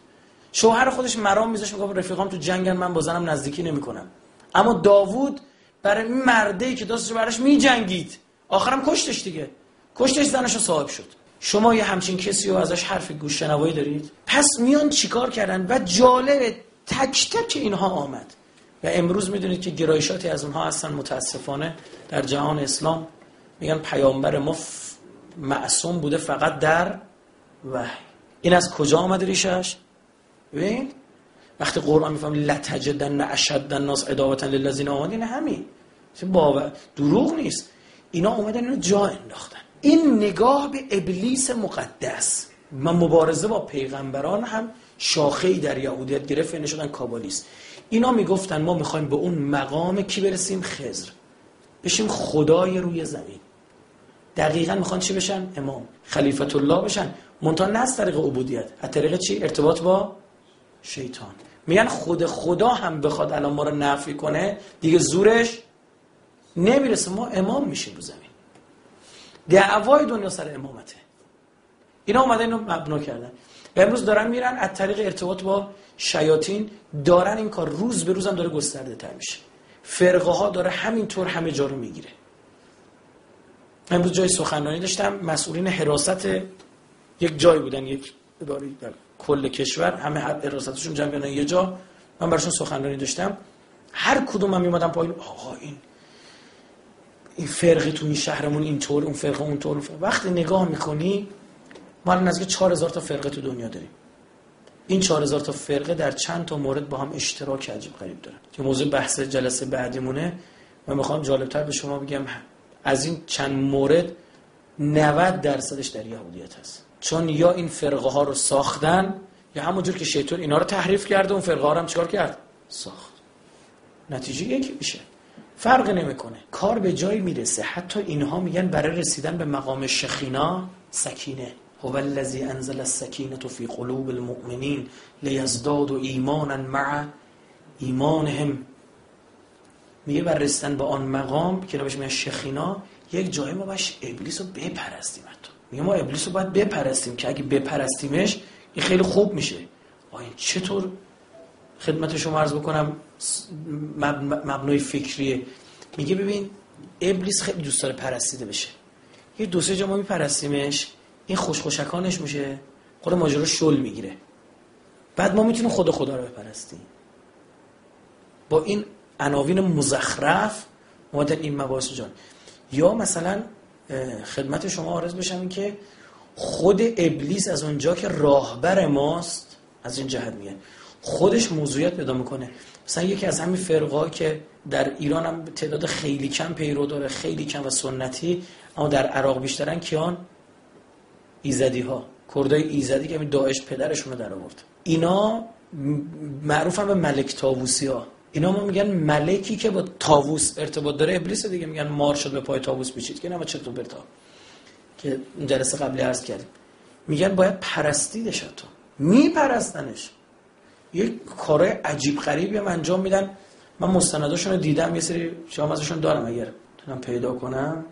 شوهر خودش مرام میذاش میگه رفیقام تو جنگن من با زنم نزدیکی نمی‌کنم. اما داوود برای مرده که دستش براش میجنگید آخرم کشتش دیگه. کشتش زنش صاحب شد. شما یه همچین کسی رو ازش حرف گوش شنوایی دارید؟ پس میان چیکار کردن؟ و جالب تک تک اینها آمد. و امروز می‌دونید که گرایشاتی از اونها هستن متاسفانه در جهان اسلام میگن پیامبر ما معصوم بوده فقط در وحی. این از کجا آمده ریشش؟ ببین وقتی قرآن میفهم لتجدن اشد الناس ادابتا للذین آمنوا این همین. باور دروغ نیست. اینا اومدن اینو جا انداختن. این نگاه به ابلیس مقدس من مبارزه با پیغمبران هم شاخه در یهودیت گرفت و شدن کابالیست اینا می‌گفتن ما می‌خوایم به اون مقام کی برسیم؟ خزر بشیم خدای روی زمین. دقیقا می‌خوان چی بشن؟ امام. خلیفت الله بشن. منتها نه از طریق عبودیت. از طریق چی؟ ارتباط با شیطان. میگن خود خدا هم بخواد الان ما رو نفی کنه دیگه زورش نمی‌رسه. ما امام میشیم رو زمین. دعوای دنیا سر امامته اینا اومده اینو مبنا کردن. و امروز دارن میرن از طریق ارتباط با شیاطین دارن این کار روز به روز هم داره گسترده تر میشه. فرقه ها داره همینطور همه جا رو می‌گیره. امروز جای سخنرانی داشتم مسئولین حراست یک جای بودن یک اداری در کل کشور همه حراستشون جمع یه جا. من براشون سخنرانی داشتم. هر کدوم من میومدم پایین آقا این این فرقه تو این شهرمون اینطور اون فرقه اونطور وقتی نگاه می‌کنی ما الان نزدیک 4000 تا فرقه تو دنیا داریم. این 4000 تا فرقه در چند تا مورد با هم اشتراک عجیب غریب دارن. که موضوع بحث جلسه بعدیمونه. من می‌خوام جالبتر به شما بگم از این چند مورد 90 درصدش در یهودیت هست. چون یا این فرقه ها رو ساختن یا همونجور که شیطان اینا رو تحریف کرده اون فرقه ها رو هم چیکار کرد؟ ساخت. نتیجه یکی میشه. فرق نمی‌کنه. کار به جایی می‌رسه. حتی اینها میگن برای رسیدن به مقام شخینا سکینه. هو الذي انزل السكينه في قلوب المؤمنين ليزدادوا ایمانا مع ایمانهم. میگه بر رسیدن به آن مقام که نمیشه میگن شخینا یک جایی ما باش ابلیس رو بپرستیم حتی. میگه ما ابلیس رو باید بپرستیم که اگه بپرستیمش این خیلی خوب میشه. آیا چطور خدمت شما عرض بکنم؟ مبنای فکریه. میگه ببین ابلیس خیلی دوست داره پرستیده بشه. یه دو سه جا ما میپرستیمش این خوشخوشکانش میشه خود ماجرا شل می‌گیره. بعد ما می‌تونیم خود خدا رو بپرستیم. با این عناوین مزخرف مادر این مباحث جان. یا مثلا خدمت شما آرز بشم این که خود ابلیس از اونجا که راهبر ماست از این جهت میگه. خودش موضوعیت پیدا می‌کنه. مثلا یکی از همین فرقا که در ایران هم تعداد خیلی کم پیرو داره خیلی کم و سنتی اما در عراق بیشترن کیان؟ ایزدی ها کردای ایزدی که داعش پدرشون رو در آورد. اینا معروفن به ملک تاووسی ها اینا ما میگن ملکی که با تاووس ارتباط داره. ابلیس دیگه میگن مار شد به پای تاووس بیچید که نه چطور برتا؟ که جلسه قبلی عرض کردیم. میگن باید پرستیدش تو میپرستنش. یک کار عجیب غریبی هم انجام میدن. من مستنداشون رو دیدم یه سری شما ازشون دارم اگر تونم پیدا کنم.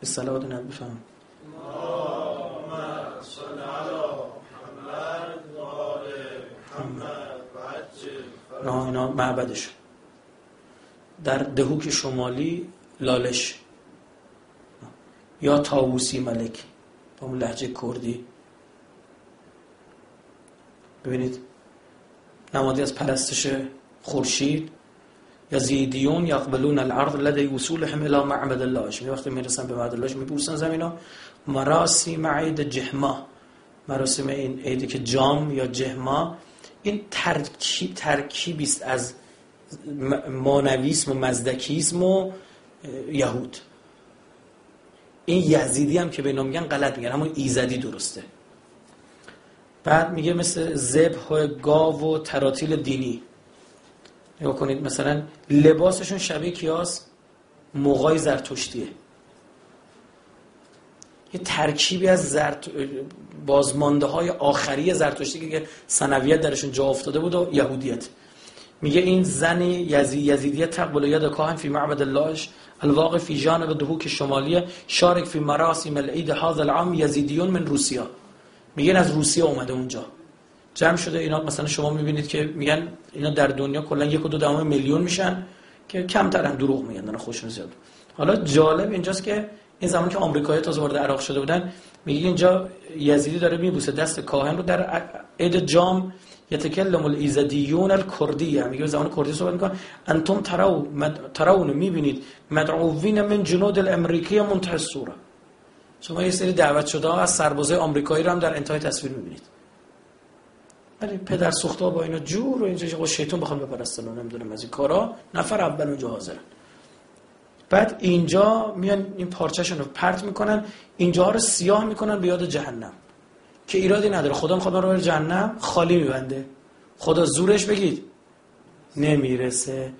به صلوات نبی بفهم نه اینا معبدش در دهوک شمالی لالش. یا تاووسی ملک. با اون لحجه کردی. ببینید نمادی از پرستش خورشید. یا زیدیون یقبلون الارض لدی وصولهم الى معبد الله می وقتی می‌رسن به معبد الله میبوسن زمینا مراسم عید جهما. مراسم این عیدی که جام یا جهما. این ترکیب ترکیبی است از مانویسم و مزدکیسم و یهود. این یزیدی هم که به میگن غلط میگن همون ایزدی درسته. بعد میگه مثل زبح گاو و تراتیل دینی. نگاه کنید مثلا لباسشون شبیه کیاس؟ موقعی زرتشتیه. یه ترکیبی از زرت... بازمانده های آخری زرتشتی که سنویت درشون جا افتاده بود و یهودیت. میگه این زن یزی... یزیدیت تقبل ید کاهن فی معبد اللهش الواقع فی جانب دهوک شمالیه شارک فی مراسم العید هذا العام یزیدیون من روسیا. میگن از روسیه اومده اونجا. جمع شده اینا مثلا شما می‌بینید که میگن اینا در دنیا کلا یک و دو دهم میلیون میشن که کمترن دروغ میگن دارن خوشون زیاد. حالا جالب اینجاست که این زمان که آمریکایی تازه وارد عراق شده بودن میگه اینجا یزیدی داره میبوسه دست کاهن رو در عید جام یتکلم الایزدیون الکردی میگه زمان کردی صحبت می‌کنه. انتم ترو مد... ترون می‌بینید مدعوین من جنود الامریکی منتهی الصوره شما یه سری دعوت شده از سربازای آمریکایی رو هم در انتهای تصویر می‌بینید. ولی پدر سوخته با اینا جور و اینجا شیطان بخوام بپرستن نمی‌دونم از این کارا. نفر اول اونجا حاضرن. بعد اینجا میان این پارچهشون رو پرت می‌کنن اینجا رو سیاه می‌کنن به یاد جهنم. که ایرادی نداره. خدا می‌خواد رو به جهنم خالی میبنده. خدا زورش بگید نمی‌رسه.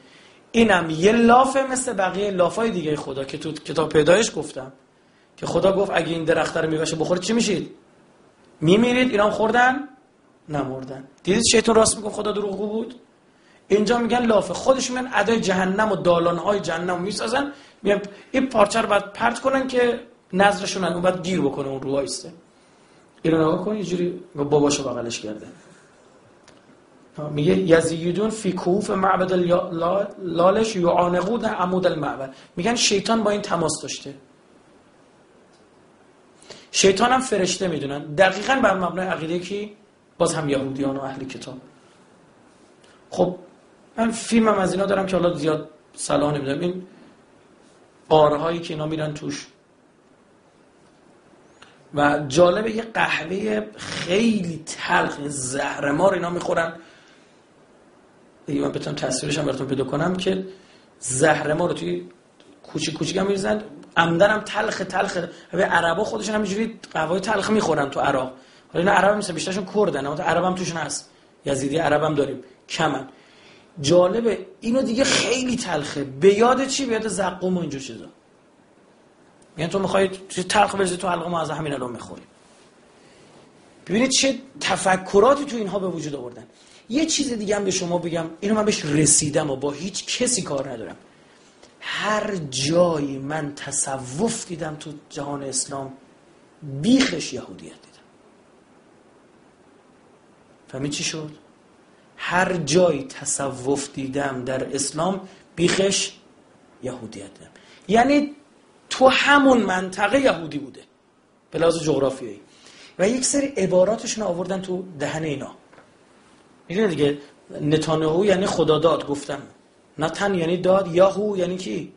اینم یه لافه مثل بقیه لافای دیگه خدا که تو کتاب پیدایش گفتم. که خدا گفت اگه این درخت رو میبشه بخورید چی میشید؟ میمیرید؟ اینا خوردن؟ نمردن. دیدید شیطان راست میگه خدا دروغگو بود؟ اینجا میگن لافه. خودش میگن ادای جهنم و دالانهای جهنم می‌سازن. میگن این پارچه رو باید پرت کنن که نظرشون اون بعد گیر بکنه اون رو وایسته اینو نگاه کن اینجوری باباشو بغلش کرده. میگه یزیدون فی کوف معبد لالش یعانقون عمود المعبد. میگن شیطان با این تماس داشته. شیطان هم فرشته می‌دونن. دقیقا بر مبنای عقیده کی؟ باز هم یهودیان و اهل کتاب. خب من فیلمم از اینا دارم که حالا زیاد صلاح نمیدم این هایی که اینا میرن توش. و جالبه یه قهوه خیلی تلخ زهرمار اینا می‌خورن. دیگه من بتونم تصویرش هم براتون پیدا کنم که زهرمار رو توی کوچیک کوچیک هم میریزن. عمدن هم تلخ. تلخ به عربا خودشون هم اینجوری قهوه تلخ می‌خورن تو عراق. حالا اینا عرب میشه بیشترشون کردن. اما عرب هم توشون هست. یزیدی عرب داریم. کمن. جالبه اینو دیگه خیلی تلخه. به یاد چی؟ به یاد زقوم و اینجور چیزا. یعنی تو می‌خوای تلخ بریزی تو حلقه ما از همین الان می‌خوریم ببینید چه تفکراتی تو اینها به وجود آوردن. یه چیز دیگه هم به شما بگم. اینو من بهش رسیدم و با هیچ کسی کار ندارم. هر جایی من تصوف دیدم تو جهان اسلام بیخش یهودیت دیدم. فهمید چی شد؟ هر جایی تصوف دیدم در اسلام بیخش یهودیت دیدم. یعنی تو همون منطقه یهودی بوده به لحاظ جغرافیایی. و یک سری عباراتشون آوردن تو دهن اینا. می‌دونی دیگه؟ نتانهو یعنی خدا داد نتن یعنی داد یاهو یعنی کی؟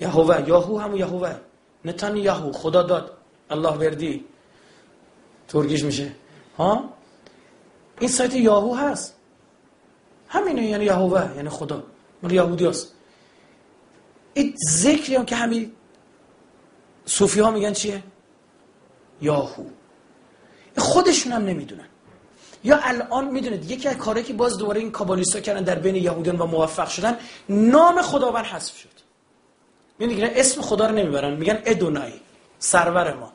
یهوه یاهو همون یهوه نتان یاهو خدا داد. الله وردی. ترگیش میشه. ها؟ این سایت یاهو هست. همینه یعنی یهوه یعنی خدا. مال یهودی هست؟ این ذکری هم که همین صوفی ها میگن چیه؟ یاهو. خودشون هم نمی‌دونن. یا الان می‌دونید یکی از کارهایی که باز دوباره این کابالیستا کردن در بین یهودیان و موفق شدن نام خداوند حذف شد. می‌دونید اسم خدا رو نمی‌برن میگن ادونای سرور ما.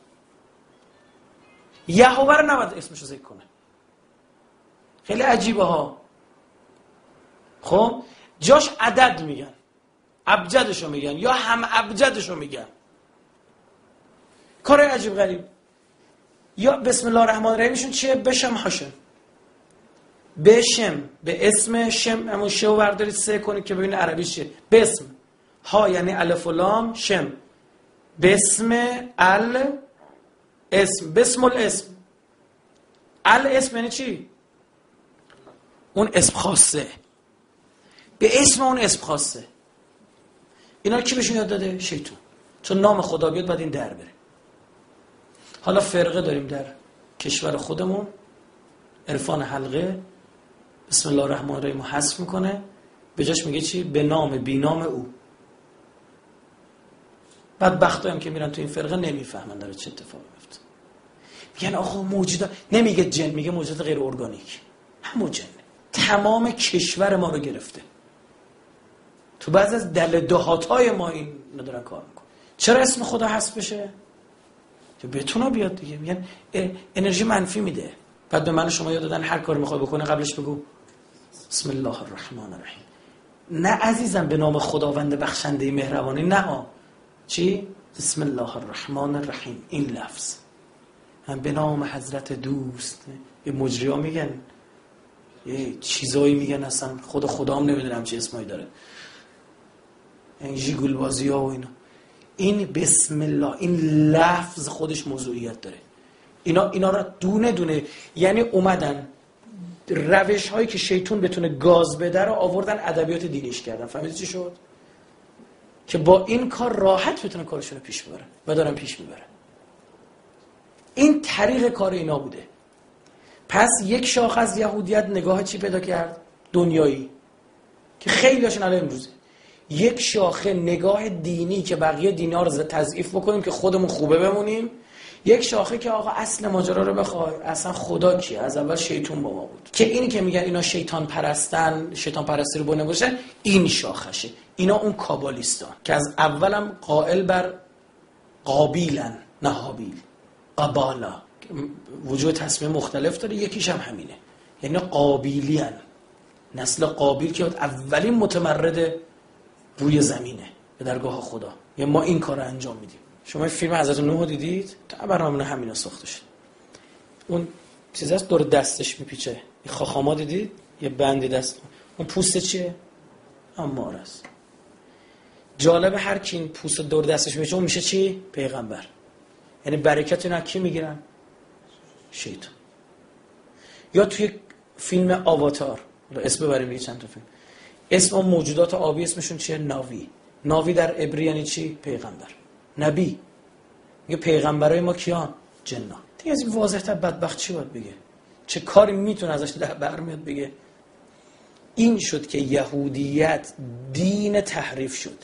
یهوه رو نباید اسمش رو ذکر کنه. خیلی عجیبه ها. خب؟ جاش عدد میگن. ابجدشو میگن یا هم ابجدشو میگن. کار عجیب غریب. یا بسم الله الرحمن الرحیمشون چیه؟ بشم هاشم بشم به اسم شم همون شو بردارید سه کنید که ببینید عربی چیه. بسم ها یعنی الف و لام شم. بسم ال اسم. بسم الاسم ال اسم یعنی چی؟ اون اسم خاصه. به اسم اون اسم خاصه. اینا کی بهشون یاد داده؟ شیطون. چون نام خدا بیاد بعد این در بره. حالا فرقه داریم در کشور خودمون. عرفان حلقه. بسم الله الرحمن الرحیم حذف می‌کنه. به جاش میگه چی؟ به نام بی نام او. بعد هم که میرن تو این فرقه نمی‌فهمن داره چه اتفاقی میفته میگن آقا موجودا نمیگه جن میگه موجودات غیر ارگانیک. همون جن. تمام کشور ما رو گرفته. تو بعض از دل دهات های ما این ندارن کار میکن چرا اسم خدا هست بشه؟ که بتونه بیاد دیگه. میگن انرژی منفی میده. بعد به من شما یاد دادن هر کاری می‌خواد بکنه قبلش بگو. بسم الله الرحمن الرحیم. نه عزیزم به نام خداوند بخشنده مهربانی نه چی؟ بسم الله الرحمن الرحیم. این لفظ. هم به نام حضرت دوست. یه مجری ها میگن. یه چیزایی میگن اصلا. خود خدام نمی‌دونم چه اسمایی داره. این جیگول بازی ها و اینا. این بسم الله این لفظ خودش موضوعیت داره. اینا اینا را دونه دونه یعنی اومدن روش هایی که شیطون بتونه گاز بده رو آوردن ادبیات دینیش کردن. فهمیدی چی شد؟ که با این کار راحت بتونه کارشون رو پیش ببرن و دارن پیش می‌برن. این طریق کار اینا بوده. پس یک شاخ از یهودیت نگاه چی پیدا کرد؟ دنیایی. که خیلی هاشون الان امروزه یک شاخه نگاه دینی که بقیه دینا رو تضعیف بکنیم که خودمون خوبه بمونیم یک شاخه که آقا اصل ماجرا رو بخوای اصلا خدا کیه؟ از اول شیطون با ما بود. که اینی که میگن اینا شیطان پرستن شیطان پرستی رو بونه باشه این شاخشه. اینا اون کابالیستان که از اولم قائل بر قابیلن نه هابیل قبالا. وجود تصمیم مختلف داره یکیش هم همینه. یعنی قابیلی هن. نسل قابیل که اولین متمرد روی زمینه به درگاه خدا. یا ما این کار رو انجام میدیم. شما فیلم حضرت نوح دیدید؟ تا برنامه همین ساخته شد اون چیز هست؟ دور دستش میپیچه. این خاخاما دیدید؟ یه بندی دست. اون پوست چیه؟ امار است. جالب هر کی این پوست دور دستش میپیچه اون میشه چی؟ پیغمبر. یعنی برکت اینا کی می‌گیرن؟ شیطان. یا توی فیلم آواتار اسم ببریم یه چند تا فیلم. اسم موجودات آبی اسمشون چیه؟ ناوی. ناوی در عبری یعنی چی؟ پیغمبر. نبی. میگه پیغمبرای ما کیان؟ جنا دیگه از این واضح تر بدبخت چی باید بگه؟ چه کاری می‌تونه ازش در برمیاد بگه؟ این شد که یهودیت دین تحریف شد.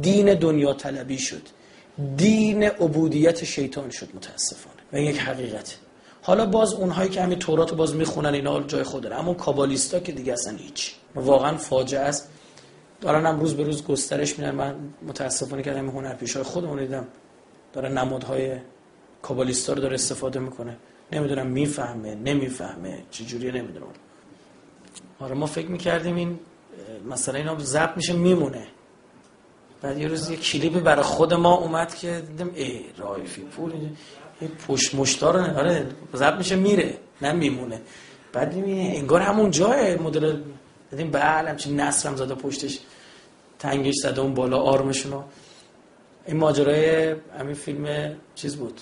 دین دنیا طلبی شد. دین عبودیت شیطان شد متاسفانه. و یک حقیقت. حالا باز اونهایی که همین تورات رو باز می‌خونن اینا جای خود داره اما کابالیستا که دیگه اصلا هیچ. واقعا فاجعه است. دارن هم روز به روز گسترش میدن. من متاسفانه هنرپیشه های خودمون دیدم. داره نمادهای کابالیستا رو داره استفاده می‌کنه. نمی‌دونم می‌فهمه نمی‌فهمه چجوریه نمی‌دونم. آره ما فکر می‌کردیم این مثلا اینا ضبط میشه میمونه. بعد یه روز یه کلیپی برای خود ما اومد که دیدم ای رایفی پول یه پشت مشتار آره ضبط میشه میره نه میمونه. بعد انگار همون جای مدل دیدیم بله همچین نصرم زده پشتش تنگش زده اون بالا آرمشونو. این ماجرای همین فیلم چیز بود؟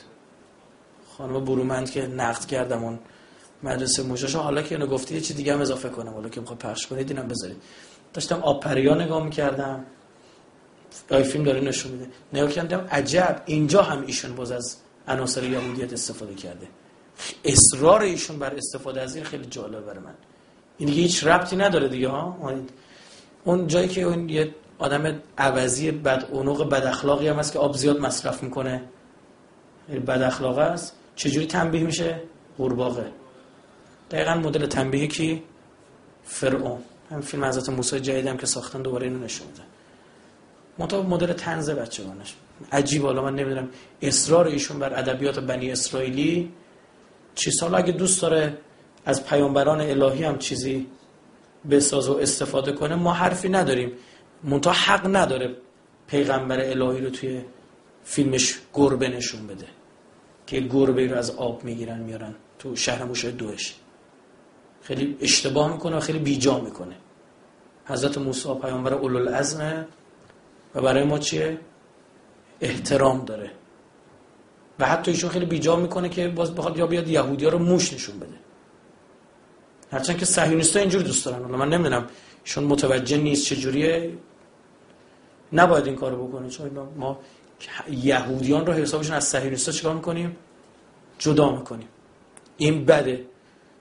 خانم برومند که نقد کردم اون مدرسه موشاشو. حالا که اینو گفتی چی دیگه هم اضافه کنم حالا که می‌خواد پخش کنید اینم بذارید داشتم آپریا نگاه می‌کردم. آی فیلم داره نشون میده. نگاه کردم عجب اینجا هم ایشون باز از عناصر یهودیت استفاده کرده. اصرار ایشون بر استفاده از این خیلی جالب برای من. این دیگه هیچ ربطی نداره دیگه ها. اون جایی که اون یه آدم عوضی بد اونوق بد اخلاقی هم هست که آب زیاد مصرف می‌کنه. بد اخلاقه است چجوری تنبیه میشه؟ قورباغه. دقیقا مدل تنبیه کی؟ فرعون. هم فیلم حضرت موسی جدیدم که ساختن دوباره اینو نشون میده. مطابق مدل تنز بچگانش. عجیب. حالا من نمی‌دونم اصرار ایشون بر ادبیات بنی اسرائیلی چی؟ سال اگه دوست داره از پیامبران الهی هم چیزی بساز و استفاده کنه ما حرفی نداریم. منتها حق نداره پیغمبر الهی رو توی فیلمش گربه نشون بده. که گربه رو از آب می‌گیرن میارن تو شهر موشه دوش. خیلی اشتباه می‌کنه و خیلی بیجا می‌کنه. حضرت موسی پیامبر اولوالعزمه و برای ما چیه؟ احترام داره. و حتی ایشون خیلی بیجا می‌کنه که باز بخواد یا بیاد یهودی ها رو موش نشون بده. هرچند که صهیونیستا اینجور دوست دارن. من نمی‌دونم ایشون متوجه نیست چجوریه. نباید این کارو بکنه. چون ما یهودیان رو حسابشون از صهیونیستا چیکار می‌کنیم؟ جدا می‌کنیم. این بده.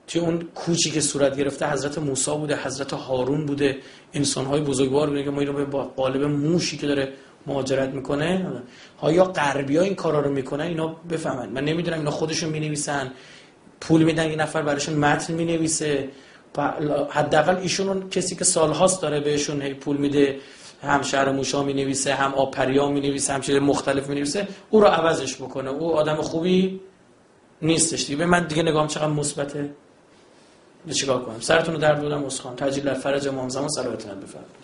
توی اون کوچی که صورت گرفته حضرت موسی بوده حضرت هارون بوده. انسانهای بزرگوار بوده که ما اینو به قالب موشی که داره مهاجرت می‌کنه. ها غربی ها این کارا رو می‌کنن اینا بفهمن. من نمی‌دونم اینا خودشون می‌نویسن. پول میدن یه نفر براشون متن می‌نویسه. حداقل ایشون کسی که سالهاست داره بهشون پول میده. هم شهر موشا می نویسه هم آپریا می نویسه هم چیز مختلف می نویسه او رو عوضش بکنه. او آدم خوبی نیستش دیگه. من دیگه نگام چقدر مثبته. چیکار کنم؟ سرتون رو درد بودم اسخان در فرج امام زمان صلوات بفرمایید.